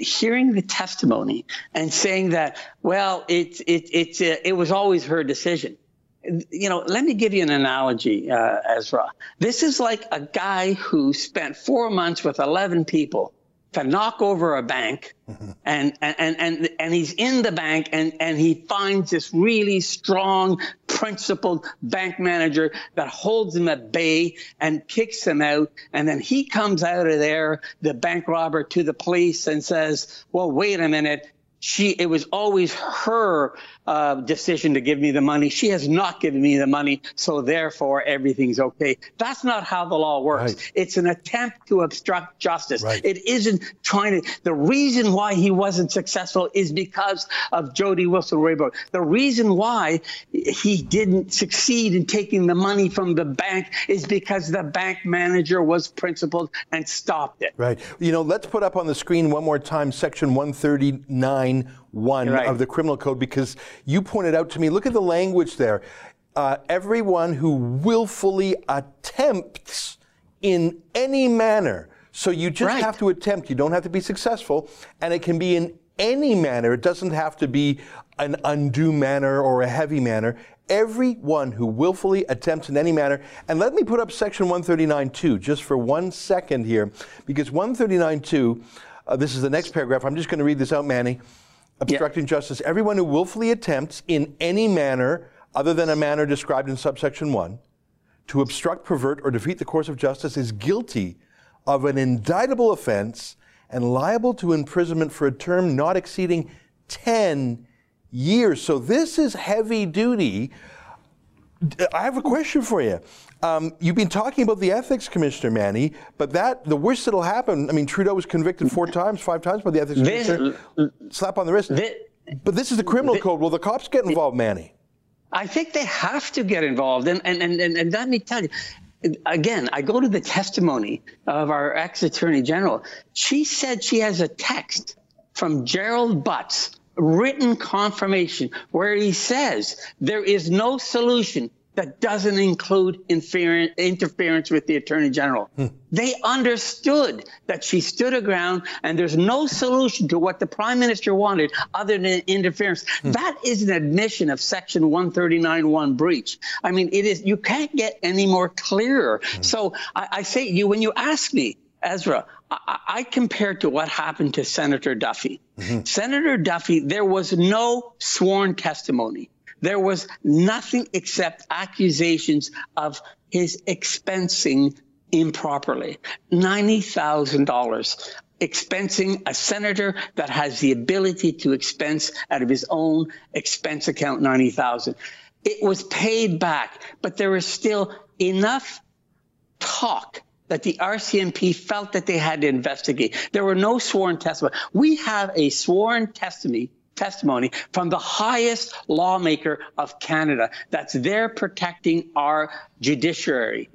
hearing the testimony and saying that well it it it, uh, it was always her decision. You know let me give you an analogy uh, ezra. This is like a guy who spent four months with 11 people to knock over a bank mm-hmm. and, and and and he's in the bank and and he finds this really strong principled bank manager that holds him at bay and kicks him out. And then he comes out of there the bank robber to the police and says well wait a minute. She it was always her uh, decision to give me the money. She has not given me the money, so therefore everything's okay. That's not how the law works. Right. It's an attempt to obstruct justice. Right. It isn't trying to. The reason why he wasn't successful is because of Jody Wilson Raybould. The reason why he didn't succeed in taking the money from the bank is because the bank manager was principled and stopped it. Right. You know, let's put up on the screen one more time section 139 1 Right. of the criminal code because you pointed out to me, look at the language there. Uh, everyone who willfully attempts in any manner. So you just Right. have to attempt. You don't have to be successful. And it can be in any manner. It doesn't have to be an undue manner or a heavy manner. Everyone who willfully attempts in any manner. And let me put up section 139.2 just for one second here, because 139.2, uh, this is the next paragraph. I'm just going to read this out, Manny. Obstructing justice. Everyone who willfully attempts in any manner other than a manner described in subsection 1 to obstruct, pervert, or defeat the course of justice is guilty of an indictable offense and liable to imprisonment for a term not exceeding 10 years. So this is heavy duty. I have a question for you. Um, you've been talking about the ethics commissioner, Manny, but that the worst that'll happen. I mean, Trudeau was convicted four times, five times by the ethics This- commissioner. Slap on the wrist. but this is the criminal code. Will the cops get involved, Manny? I think they have to get involved. And, and, and, and, and let me tell you, again, I go to the testimony of our ex attorney general. She said she has a text from Gerald Butts, written confirmation, where he says there is no solution that doesn't include interference, interference with the attorney general. Hmm. They understood that she stood her ground and there's no solution to what the prime minister wanted other than interference. Hmm. That is an admission of section 139.1 breach. I mean, it is, you can't get any more clearer. Hmm. So I, I say to you, when you ask me, Ezra, I, I compare to what happened to Senator Duffy. Mm-hmm. Senator Duffy, there was no sworn testimony. There was nothing except accusations of his expensing improperly. $90,000 expensing a senator that has the ability to expense out of his own expense account 90,000. It was paid back, but there was still enough talk that the RCMP felt that they had to investigate. There were no sworn testimony. We have a sworn testimony testimony from the highest lawmaker of Canada that's there protecting our judiciary.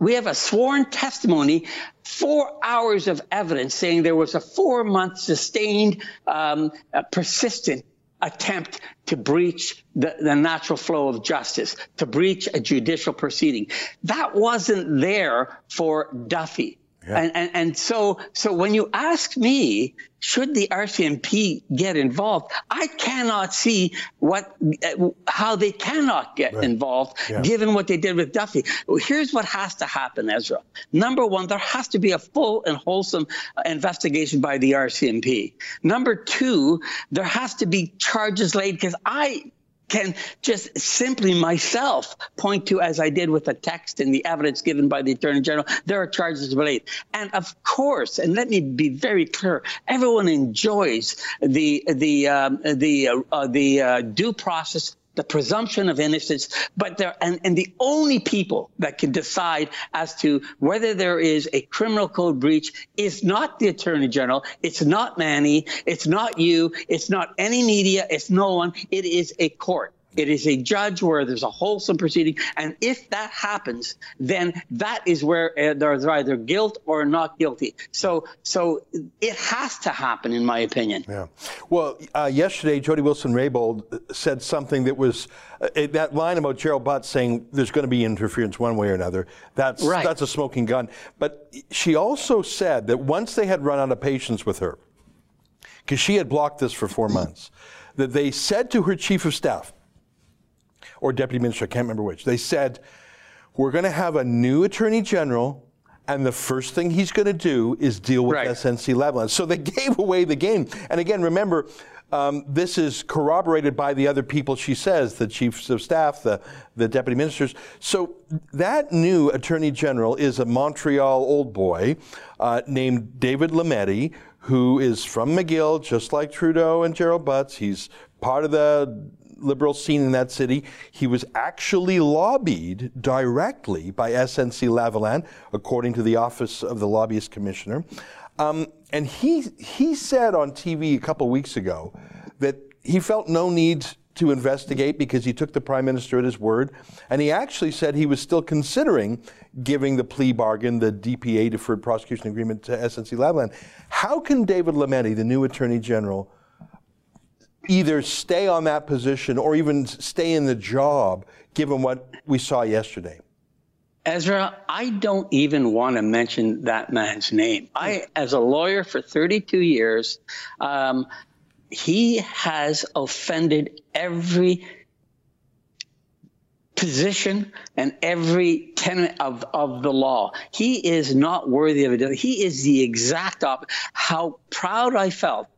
We have a sworn testimony, four hours of evidence saying there was a four month sustained, um, uh, persistent attempt to breach the, the natural flow of justice, to breach a judicial proceeding. That wasn't there for Duffy. And, and and so so when you ask me, should the RCMP get involved? I cannot see what uh, how they cannot get involved, Yeah. given what they did with Duffy. Here's what has to happen, Ezra. Number one, there has to be a full and wholesome uh, investigation by the RCMP. Number two, there has to be charges laid because I can just simply myself point to, as I did with the text and the evidence given by the Attorney General, there are charges related. And of course, and let me be very clear, everyone enjoys the the um, the uh, uh, the uh, due process. The presumption of innocence, but there and, and the only people that can decide as to whether there is a criminal code breach is not the attorney general, it's not Manny, it's not you, it's not any media, it's no one. It is a court. It is a judge where there's a wholesome proceeding, and if that happens, then that is where uh, there's either guilt or not guilty. So, so it has to happen, in my opinion. Yeah. Well, uh, yesterday, Jody Wilson Raybould said something that was uh, that line about Gerald Butts saying there's going to be interference one way or another. That's Right. that's a smoking gun. But she also said that once they had run out of patience with her, because she had blocked this for four months, that they said to her chief of staff or deputy minister, I can't remember which. They said, "We're going to have a new attorney general." And the first thing he's going to do is deal with SNC Lavalin. So they gave away the game. And again, remember, um, this is corroborated by the other people she says, the chiefs of staff, the, the deputy ministers. So that new attorney general is a Montreal old boy uh, named David Lametti, who is from McGill, just like Trudeau and Gerald Butts. He's part of the liberal scene in that city. He was actually lobbied directly by SNC Lavalin, according to the Office of the Lobbyist Commissioner. Um, and he, he said on TV a couple weeks ago that he felt no need to investigate because he took the prime minister at his word. And he actually said he was still considering giving the plea bargain, the DPA deferred prosecution agreement to SNC Lavalin. How can David Lametti, the new attorney general, either stay on that position or even stay in the job given what we saw yesterday? Ezra, I don't even want to mention that man's name. I, as a lawyer for 32 years, um, he has offended every position and every tenet of, of the law. He is not worthy of it. He is the exact opposite. How proud I felt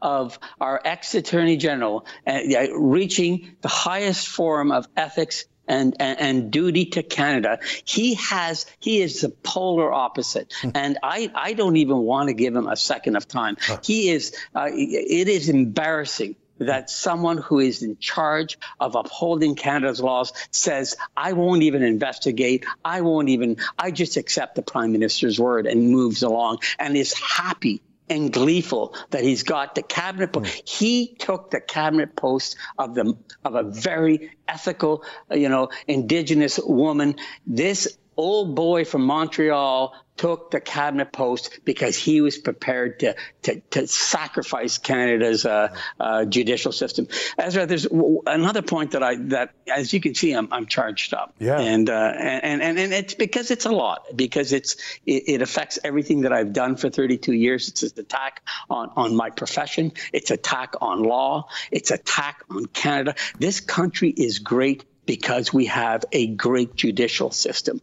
of our ex attorney general uh, reaching the highest form of ethics and, and, and, duty to Canada. He has he is the polar opposite, hmm. and I, I don't even want to give him a second of time. He is uh, it is embarrassing that someone who is in charge of upholding Canada's laws says, I won't even investigate. I won't even, I just accept the prime minister's word and moves along and is happy and gleeful that he's got the cabinet post. Mm. He took the cabinet post of the of a very ethical, you know, indigenous woman. This old boy from Montreal took the cabinet post because he was prepared to to, to sacrifice Canada's uh, uh, judicial system. Ezra, there's another point that I that as you can see, I'm, I'm charged up. Yeah. And, uh, and and and it's because it's a lot because it's it, it, affects everything that I've done for 32 years. It's an attack on on my profession. It's attack on law. It's attack on Canada. This country is great because we have a great judicial system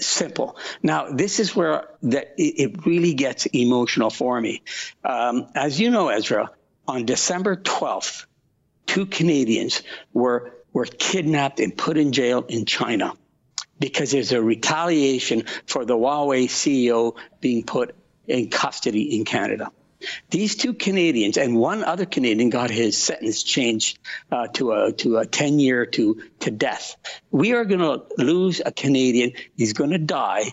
simple. Now, this is where the, it really gets emotional for me. Um, as you know, Ezra, on December 12th, two Canadians were, were kidnapped and put in jail in China because there's a retaliation for the Huawei CEO being put in custody in Canada. These two Canadians and one other Canadian got his sentence changed uh, to a to a ten year to to death. We are going to lose a Canadian. He's going to die,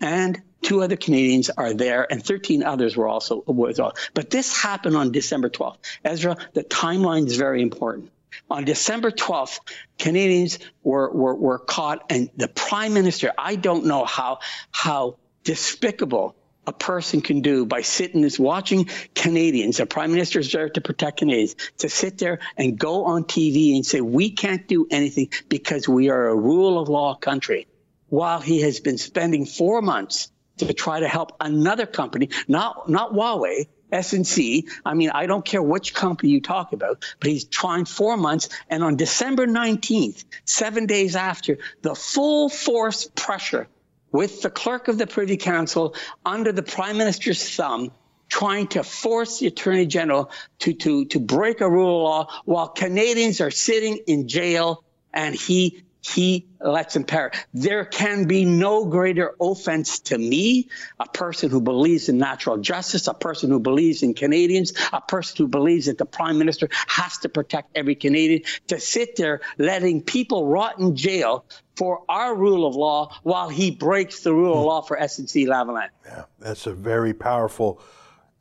and two other Canadians are there, and 13 others were also was. all. But this happened on December 12th. Ezra, the timeline is very important. On December 12th, Canadians were, were, were caught, and the Prime Minister, I don't know how how despicable a person can do by sitting is watching Canadians, the prime minister is there to protect Canadians, to sit there and go on TV and say, we can't do anything because we are a rule of law country, while he has been spending four months to try to help another company, not, not Huawei, SNC. I mean, I don't care which company you talk about, but he's trying four months. And on December 19th, seven days after, the full force pressure with the clerk of the Privy Council under the Prime Minister's thumb, trying to force the Attorney General to, to, to break a rule of law while Canadians are sitting in jail and he he lets him perish. There can be no greater offense to me, a person who believes in natural justice, a person who believes in Canadians, a person who believes that the prime minister has to protect every Canadian, to sit there letting people rot in jail for our rule of law while he breaks the rule of law for SNC Lavalin. Yeah, that's a very powerful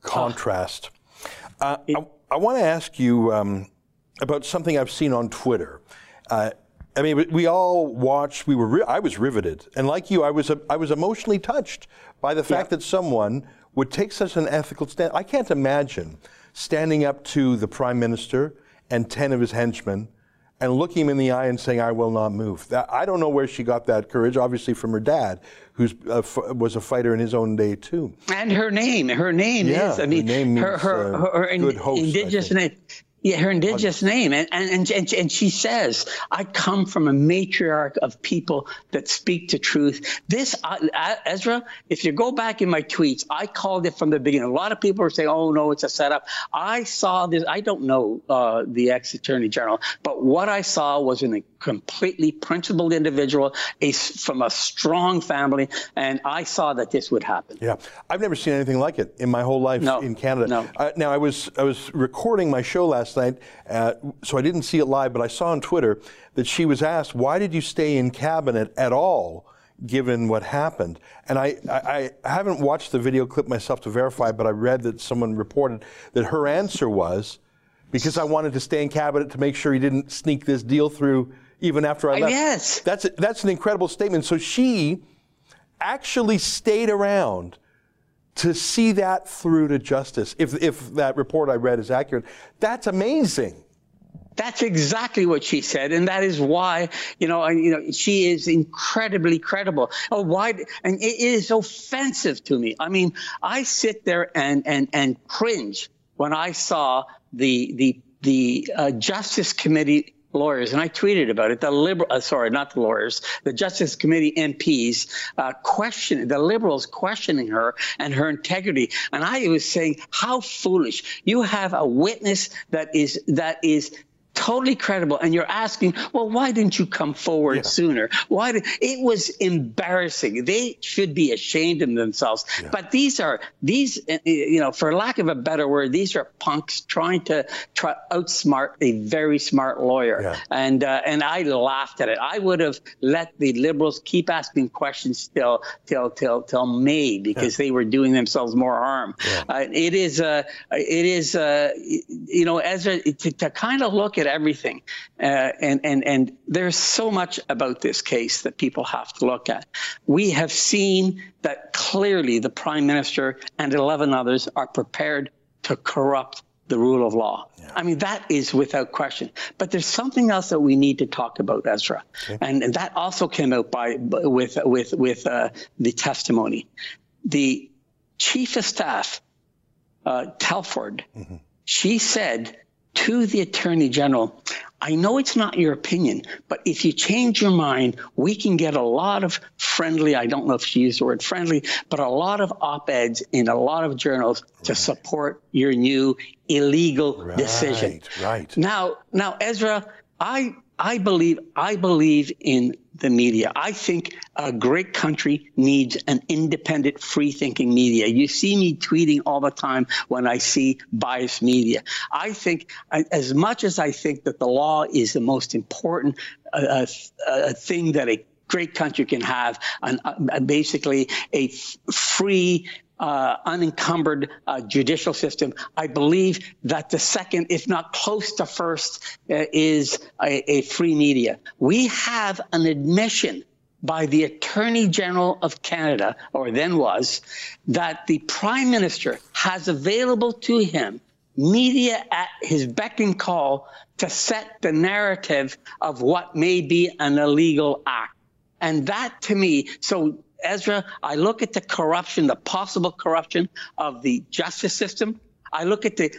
contrast. Uh, I, I want to ask you um, about something I've seen on Twitter. Uh, I mean, we all watched. We were. I was riveted, and like you, I was. I was emotionally touched by the fact yeah. that someone would take such an ethical stand. I can't imagine standing up to the prime minister and ten of his henchmen and looking him in the eye and saying, "I will not move." That, I don't know where she got that courage. Obviously, from her dad, who was a fighter in his own day too. And her name, her name yeah, is. I mean, her, name means, her, her, uh, her, her good host, indigenous name. Yeah, her indigenous name. And, and, and, and she says, I come from a matriarch of people that speak the truth. This, uh, Ezra, if you go back in my tweets, I called it from the beginning. A lot of people are saying, oh, no, it's a setup. I saw this. I don't know uh, the ex attorney general, but what I saw was an completely principled individual, a, from a strong family, and I saw that this would happen. Yeah, I've never seen anything like it in my whole life No, in Canada. no. Uh, now I was I was recording my show last night, uh, so I didn't see it live, but I saw on Twitter that she was asked, "Why did you stay in cabinet at all?" Given what happened, and I, I, I haven't watched the video clip myself to verify, but I read that someone reported that her answer was, "Because I wanted to stay in cabinet to make sure he didn't sneak this deal through, even after I Uh, left." yes. that's that's an incredible statement. So she actually stayed around to see that through to justice. If, if that report I read is accurate, that's amazing. That's exactly what she said, and that is why you know, you know, she is incredibly credible. Oh, why? And it is offensive to me. I mean, I sit there and and and cringe when I saw the the the uh, Justice Committee lawyers, and I tweeted about it. The liberal, uh, sorry, not the lawyers, the Justice Committee MPs uh, questioning the liberals questioning her and her integrity. And I was saying, how foolish! You have a witness that is that is totally credible. And you're asking well why didn't you come forward sooner? Why did it was embarrassing. They should be ashamed of themselves. But these are these uh, you know for lack of a better word these are punks trying to try outsmart a very smart lawyer. And uh, and I laughed at it. I would have let the liberals keep asking questions till till till till May because they were doing themselves more harm. Uh, it is uh, it is uh, you know Ezra to, to kind of look at everything uh, and and and there's so much about this case that people have to look at we have seen that clearly the prime minister and 11 others are prepared to corrupt the rule of law. I mean, that is without question. But there's something else that we need to talk about, Ezra, and, and that also came out by with with with uh, the testimony. The chief of staff, uh, Telford, she said to the attorney general, I know it's not your opinion, but if you change your mind, we can get a lot of friendly, I don't know if she used the word friendly, but a lot of op eds in a lot of journals to support your new illegal decision. Right. Now, now, Ezra, I I believe I believe in the media. I think a great country needs an independent, free-thinking media. You see me tweeting all the time when I see biased media. I think, as much as I think that the law is the most important uh, uh, uh, thing that a great country can have, an, uh, basically a free uh, unencumbered uh, judicial system. I believe that the second, if not close to first, uh, is a, a free media. We have an admission by the Attorney General of Canada, or then was, that the Prime Minister has available to him media at his beck and call to set the narrative of what may be an illegal act. And that to me, so Ezra, I look at the corruption, the possible corruption of the justice system. I look at the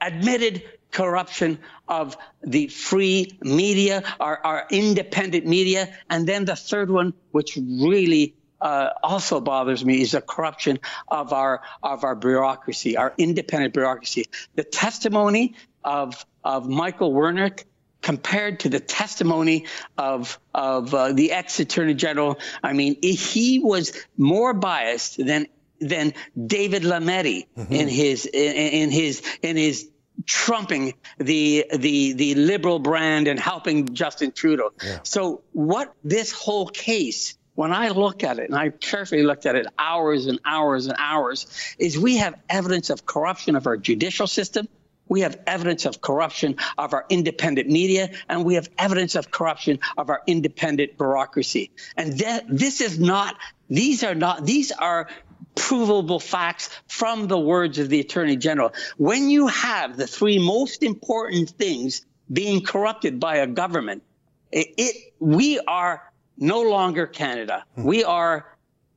admitted corruption of the free media, our, our independent media. And then the third one, which really uh, also bothers me, is the corruption of our of our bureaucracy, our independent bureaucracy. The testimony of of Michael Wernick compared to the testimony of of uh, the ex attorney general. I mean, he was more biased than than David Lametti in his in, in his in his trumping the the the liberal brand and helping Justin Trudeau. So what this whole case when I look at it, and I carefully looked at it hours and hours and hours, is we have evidence of corruption of our judicial system. We have evidence of corruption of our independent media, and we have evidence of corruption of our independent bureaucracy. And that, this is not, these are not, these are provable facts from the words of the Attorney General. When you have the three most important things being corrupted by a government, it, it we are no longer Canada. We are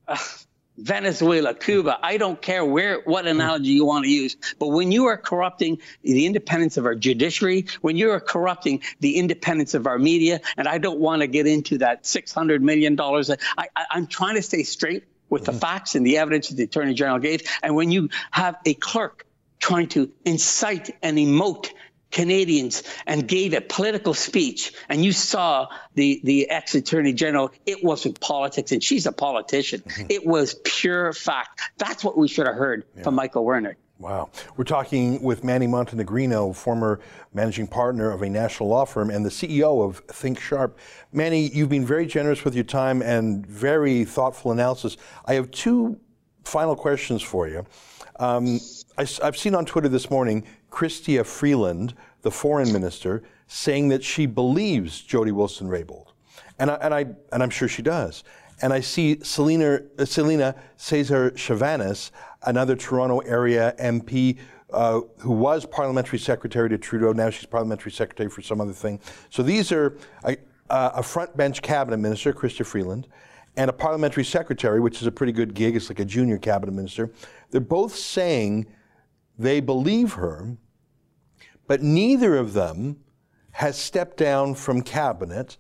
uh, Venezuela, Cuba. I don't care where what analogy you want to use, but when you are corrupting the independence of our judiciary, when you are corrupting the independence of our media, and I don't want to get into that six hundred million dollars. I, I, I'm trying to stay straight with the mm-hmm. facts and the evidence that the Attorney General gave. And when you have a clerk trying to incite and emote Canadians and gave a political speech, and you saw the the ex attorney general, it wasn't politics, and she's a politician. It was pure fact. That's what we should have heard yeah. from Michael Wernick. Wow. We're talking with Manny Montenegrino, former managing partner of a national law firm and the CEO of Think Sharp. Manny, you've been very generous with your time and very thoughtful analysis. I have two final questions for you. Um, I, have seen on Twitter this morning Chrystia Freeland, the foreign minister, saying that she believes Jody Wilson-Raybould, and I, and I and I'm sure she does. And I see Celina uh, Selena Cesar Chavanes, another Toronto area MP. Uh, who was parliamentary secretary to Trudeau. Now she's parliamentary secretary for some other thing. So these are a, a front bench cabinet minister, Chrystia Freeland, and a parliamentary secretary, which is a pretty good gig. It's like a junior cabinet minister. They're both saying they believe her, but neither of them has stepped down from cabinet,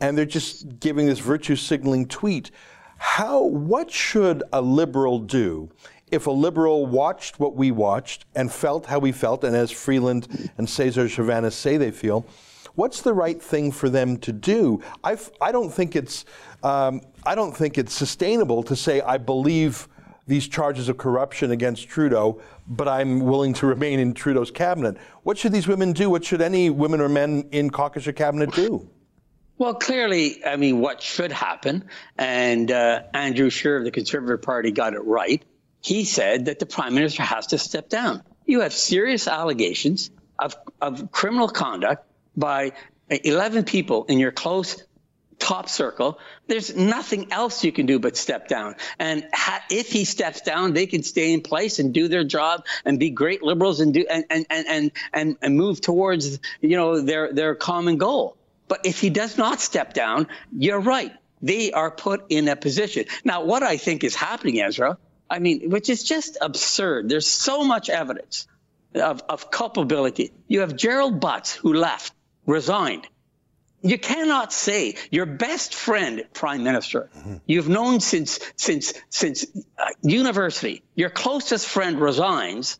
and they're just giving this virtue signaling tweet. How, what should a liberal do if a liberal watched what we watched and felt how we felt, and as Freeland and Caesar-Chavannes say they feel, what's the right thing for them to do? I've, I don't think it's um, I don't think it's sustainable to say I believe these charges of corruption against Trudeau, but I'm willing to remain in Trudeau's cabinet. What should these women do? What should any women or men in caucus or cabinet do? Well, clearly, I mean, what should happen, and uh, Andrew Scheer of the Conservative Party got it right. He said that the prime minister has to step down. You have serious allegations of, of criminal conduct by 11 people in your close top circle, there's nothing else you can do but step down. And ha- if he steps down, they can stay in place and do their job and be great liberals and do and and and and, and move towards you know their their common goal. But if he does not step down, you're right. They are put in a position. Now, what I think is happening, Ezra, I mean, which is just absurd. There's so much evidence of, of culpability. You have Gerald Butts, who left, resigned you cannot say your best friend, Prime Minister, mm-hmm. you've known since since since uh, university, your closest friend resigns,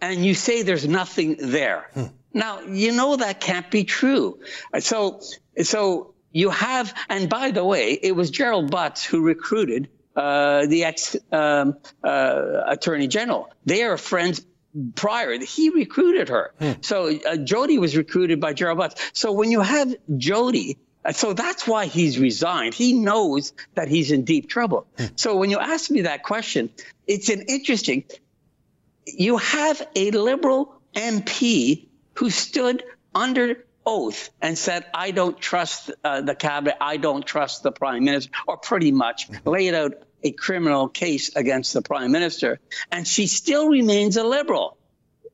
and you say there's nothing there. Hmm. Now you know that can't be true. So so you have, and by the way, it was Gerald Butts who recruited uh, the ex um, uh, Attorney General. They are friends prior. He recruited her. Hmm. So uh, Jody was recruited by Gerald Butts. So when you have Jody, uh, so that's why he's resigned. He knows that he's in deep trouble. Hmm. So when you ask me that question, it's an interesting. You have a liberal MP who stood under oath and said, I don't trust uh, the cabinet, I don't trust the prime minister, or pretty much hmm. laid out a criminal case against the prime minister, and she still remains a liberal.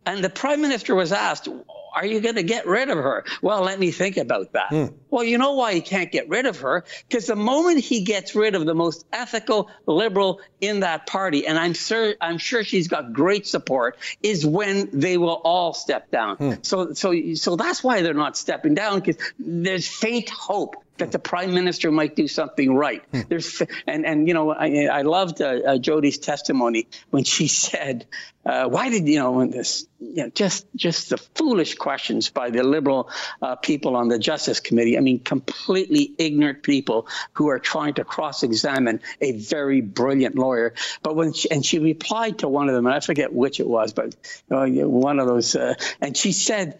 And the prime minister was asked, are you going to get rid of her? Well, let me think about that. Hmm. Well, you know why he can't get rid of her? Because the moment he gets rid of the most ethical liberal in that party, and I'm sure I'm sure she's got great support, is when they will all step down. Hmm. So, so, so that's why they're not stepping down because there's faint hope that the prime minister might do something right. Hmm. There's and and you know I, I loved uh, uh, Jody's testimony when she said, uh, "Why did you know when this you know just just the foolish questions by the liberal uh, people on the Justice Committee? I mean, completely ignorant people who are trying to cross-examine a very brilliant lawyer. But when she, and she replied to one of them, and I forget which it was, but one of those, uh, and she said."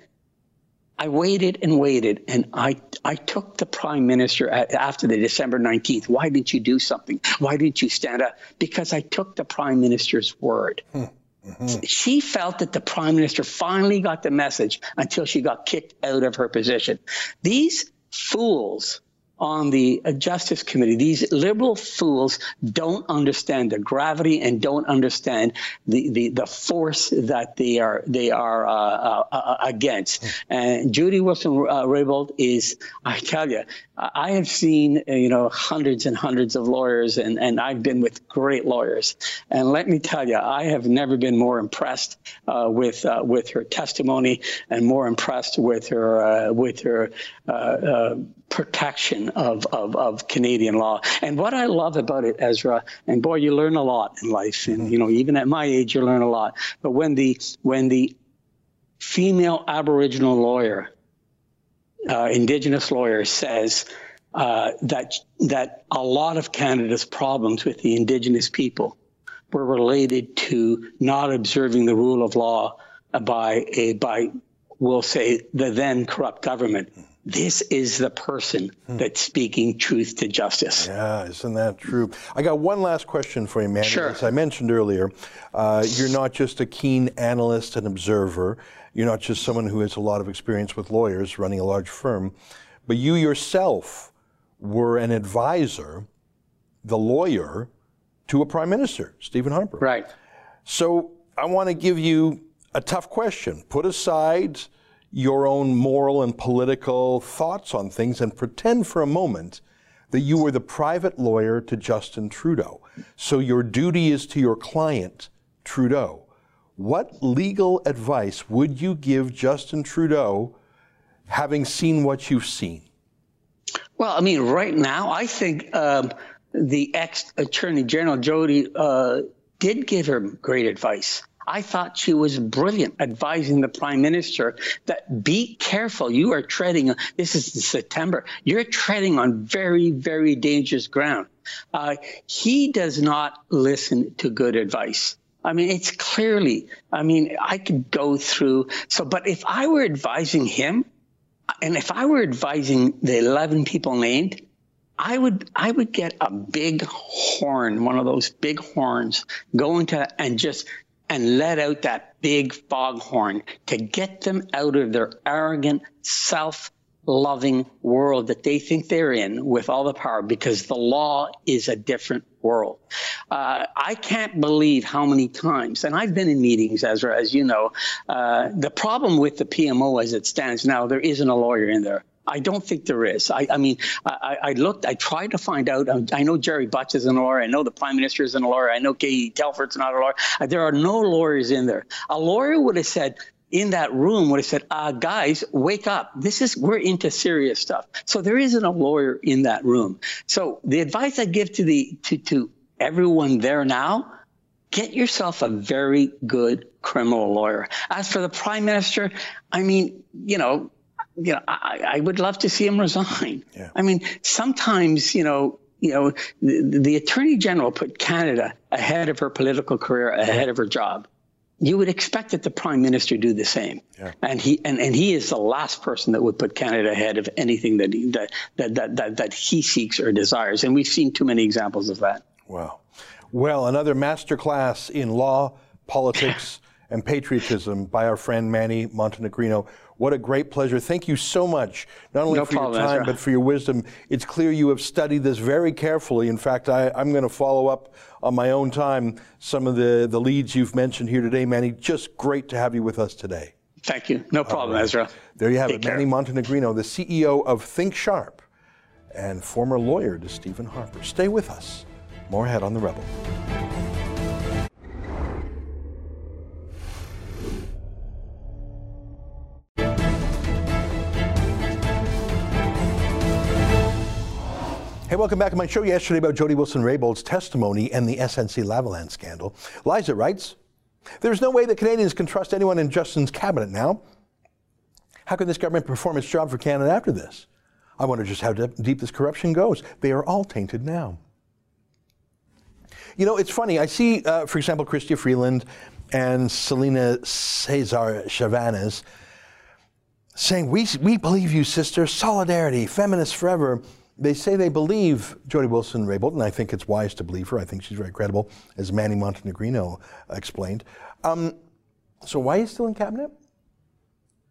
I waited and waited, and I I took the prime minister after the December 19th. Why didn't you do something? Why didn't you stand up? Because I took the prime minister's word. Hmm. Mm-hmm. She felt that the prime minister finally got the message until she got kicked out of her position. These fools on the Justice Committee, these liberal fools don't understand the gravity and don't understand the, the, the force that they are they are uh, uh, uh against. And Judy Wilson uh, Raybould is, I tell you, I have seen uh, you know hundreds and hundreds of lawyers, and, and I've been with great lawyers. And let me tell you, I have never been more impressed uh, with with her testimony and more impressed with her with her protection of, of, of Canadian law. And what I love about it, Ezra, and boy, you learn a lot in life. And, you know, even at my age, you learn a lot. But when the, when the female Aboriginal lawyer, uh, Indigenous lawyer, says uh, that that a lot of Canada's problems with the Indigenous people were related to not observing the rule of law by a by we'll say the then corrupt government. This is the person that's speaking truth to justice. Yeah, isn't that true? I got one last question for you, Manny. Sure. As I mentioned earlier, uh, you're not just a keen analyst and observer. You're not just someone who has a lot of experience with lawyers running a large firm, but you yourself were an advisor, the lawyer, to a prime minister, Stephen Harper. Right. So I want to give you a tough question. Put aside your own moral and political thoughts on things and pretend for a moment that you were the private lawyer to Justin Trudeau. So your duty is to your client, Trudeau. What legal advice would you give Justin Trudeau having seen what you've seen? Well, I mean, right now, I think um, the ex Attorney General Jody uh, did give him great advice. I thought she was brilliant advising the prime minister that be careful. You are treading, this is September, you're treading on very, very dangerous ground. Uh, he does not listen to good advice. I mean, it's clearly, I mean, I could go through. So, but if I were advising him, and if I were advising the 11 people named, I would I would get a big horn, one of those big horns, go into and just and let out that big foghorn to get them out of their arrogant, self-loving world that they think they're in with all the power because the law is a different world. Uh, I can't believe how many times, and I've been in meetings, Ezra, as you know, uh, the problem with the PMO as it stands now, there isn't a lawyer in there. I don't think there is. I, I mean, I, I, looked, I tried to find out. um, I know Gerry Butts is a lawyer. I know the Prime Minister is a lawyer. I know Katie Telford's not a lawyer. Uh, There are no lawyers in there. A lawyer would have said, in that room would have said, uh, guys, wake up. This is, we're into serious stuff. So there isn't a lawyer in that room. So the advice I give to the, to, to everyone there now, get yourself a very good criminal lawyer. As for the prime minister, I mean, you know, you know, I, I would love to see him resign. Yeah. I mean, sometimes, you know, you know, the, the attorney general put Canada ahead of her political career, ahead of her job. You would expect that the prime minister do the same, yeah. and he and, and he is the last person that would put Canada ahead of anything that he, that, that that that that he seeks or desires, and we've seen too many examples of that. Wow. Well, another masterclass in law, politics, and patriotism by our friend Manny Montenegrino. What a great pleasure. Thank you so much, not only No for problem, your time, Ezra. but for your wisdom. It's clear you have studied this very carefully. In fact, I, I'm going to follow up on my own time some of the, the leads you've mentioned here today, Manny. Just great to have you with us today. Thank you. No problem, Ezra. There you have Take it, care. Manny Montenegrino, the CEO of Think Sharp and former lawyer to Stephen Harper. Stay with us. More ahead on The Rebel. Hey, welcome back to my show yesterday about Jody Wilson-Raybould's testimony and the SNC Lavalin scandal. Liza writes, There's no way that Canadians can trust anyone in Justin's cabinet now. How can this government perform its job for Canada after this? I wonder just how deep this corruption goes. They are all tainted now. You know, it's funny. I see, uh, for example, Chrystia Freeland and Selena Cesar Chavez saying, we, we believe you, sister. Solidarity, feminists forever. They say they believe Jody Wilson Raybould, and I think it's wise to believe her. I think she's very credible, as Manny Montenegrino explained. Um, so why are you still in cabinet?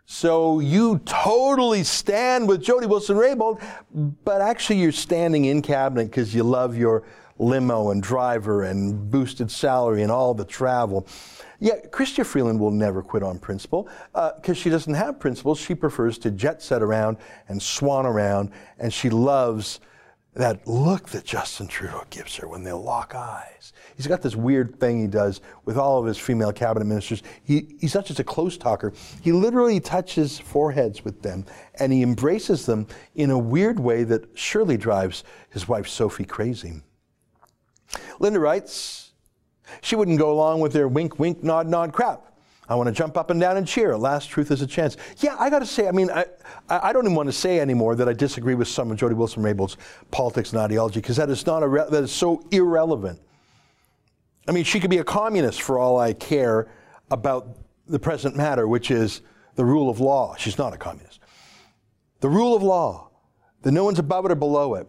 So you totally stand with Jody Wilson Raybould, but actually you're standing in cabinet because you love your limo and driver and boosted salary and all the travel. Yet Chrystia Freeland will never quit on principle uh, because she doesn't have principles. She prefers to jet set around and swan around, and she loves that look that Justin Trudeau gives her when they lock eyes. He's got this weird thing he does with all of his female cabinet ministers. He, he's not just a close talker, he literally touches foreheads with them and he embraces them in a weird way that surely drives his wife Sophie crazy. Linda writes, she wouldn't go along with their wink, wink, nod, nod crap. I want to jump up and down and cheer. Last truth is a chance. Yeah, I got to say, I mean, I, I don't even want to say anymore that I disagree with some of Jody Wilson-Raybould's politics and ideology because that is not a that is so irrelevant. I mean, she could be a communist for all I care about the present matter, which is the rule of law. She's not a communist. The rule of law, that no one's above it or below it.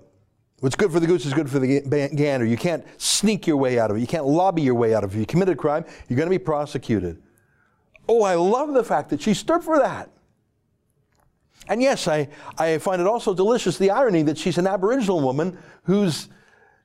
What's good for the goose is good for the gander. You can't sneak your way out of it. You can't lobby your way out of it. If you commit a crime, you're going to be prosecuted. Oh, I love the fact that she stood for that. And yes, I, I find it also delicious the irony that she's an Aboriginal woman who's,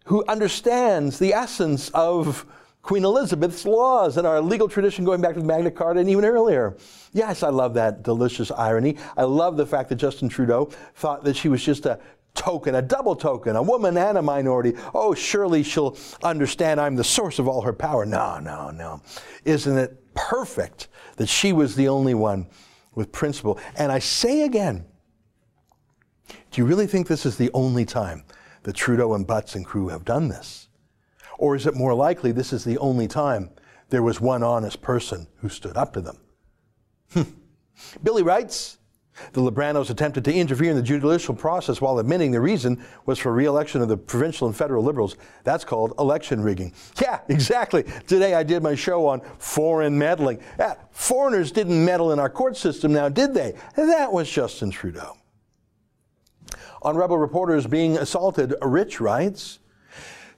who understands the essence of Queen Elizabeth's laws and our legal tradition going back to Magna Carta and even earlier. Yes, I love that delicious irony. I love the fact that Justin Trudeau thought that she was just a token, a double token, a woman and a minority. Oh, surely she'll understand I'm the source of all her power. No, no, no. Isn't it perfect that she was the only one with principle? And I say again, do you really think this is the only time that Trudeau and Butts and crew have done this? Or is it more likely this is the only time there was one honest person who stood up to them? Hmm. Billy writes, the Libranos attempted to interfere in the judicial process while admitting the reason was for re-election of the provincial and federal liberals. That's called election rigging. Yeah, exactly. Today I did my show on foreign meddling. Yeah, foreigners didn't meddle in our court system now, did they? That was Justin Trudeau. On Rebel reporters being assaulted, Rich writes,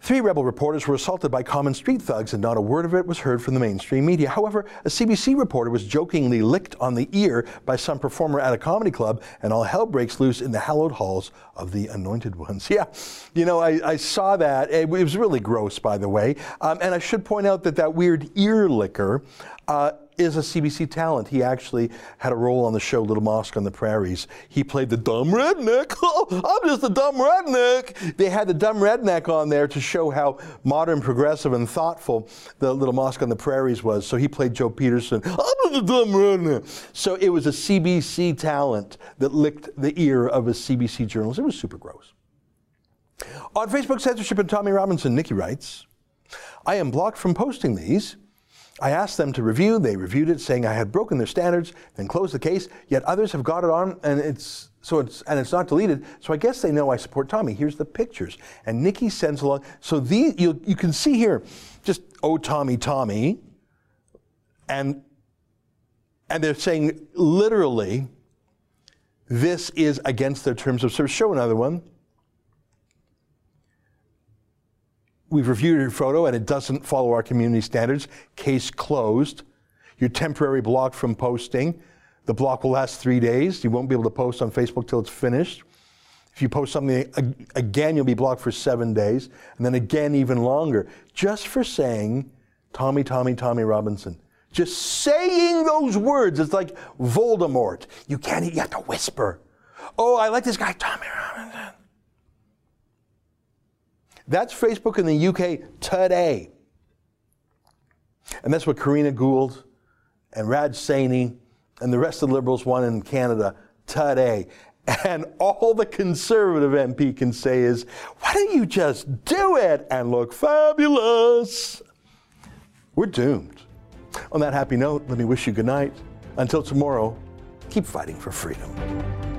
Three rebel reporters were assaulted by common street thugs, and not a word of it was heard from the mainstream media. However, a CBC reporter was jokingly licked on the ear by some performer at a comedy club, and all hell breaks loose in the hallowed halls of the anointed ones. Yeah, you know, I, I saw that. It was really gross, by the way. Um, and I should point out that that weird ear licker uh, is a CBC talent. He actually had a role on the show Little Mosque on the Prairies. He played the dumb redneck. I'm just a dumb redneck. They had the dumb redneck on there to show how modern, progressive, and thoughtful the Little Mosque on the Prairies was. So he played Joe Peterson. I'm just a dumb redneck. So it was a CBC talent that licked the ear of a CBC journalist. It was super gross. On Facebook censorship and Tommy Robinson, Nikki writes, I am blocked from posting these I asked them to review. They reviewed it, saying I had broken their standards, then closed the case. Yet others have got it on, and it's so it's and it's not deleted. So I guess they know I support Tommy. Here's the pictures, and Nikki sends along. So these you you can see here, just oh Tommy Tommy, and and they're saying literally, this is against their terms of service. Show another one. We've reviewed your photo and it doesn't follow our community standards. Case closed. You're temporary blocked from posting. The block will last three days. You won't be able to post on Facebook till it's finished. If you post something again, you'll be blocked for seven days, and then again even longer, just for saying Tommy, Tommy, Tommy Robinson. Just saying those words, it's like Voldemort. You can't, you have to whisper. Oh, I like this guy, Tommy Robinson. That's Facebook in the UK today. And that's what Karina Gould and Raj Saini and the rest of the Liberals want in Canada today. And all the Conservative MP can say is, why don't you just do it and look fabulous? We're doomed. On that happy note, let me wish you good night. Until tomorrow, keep fighting for freedom.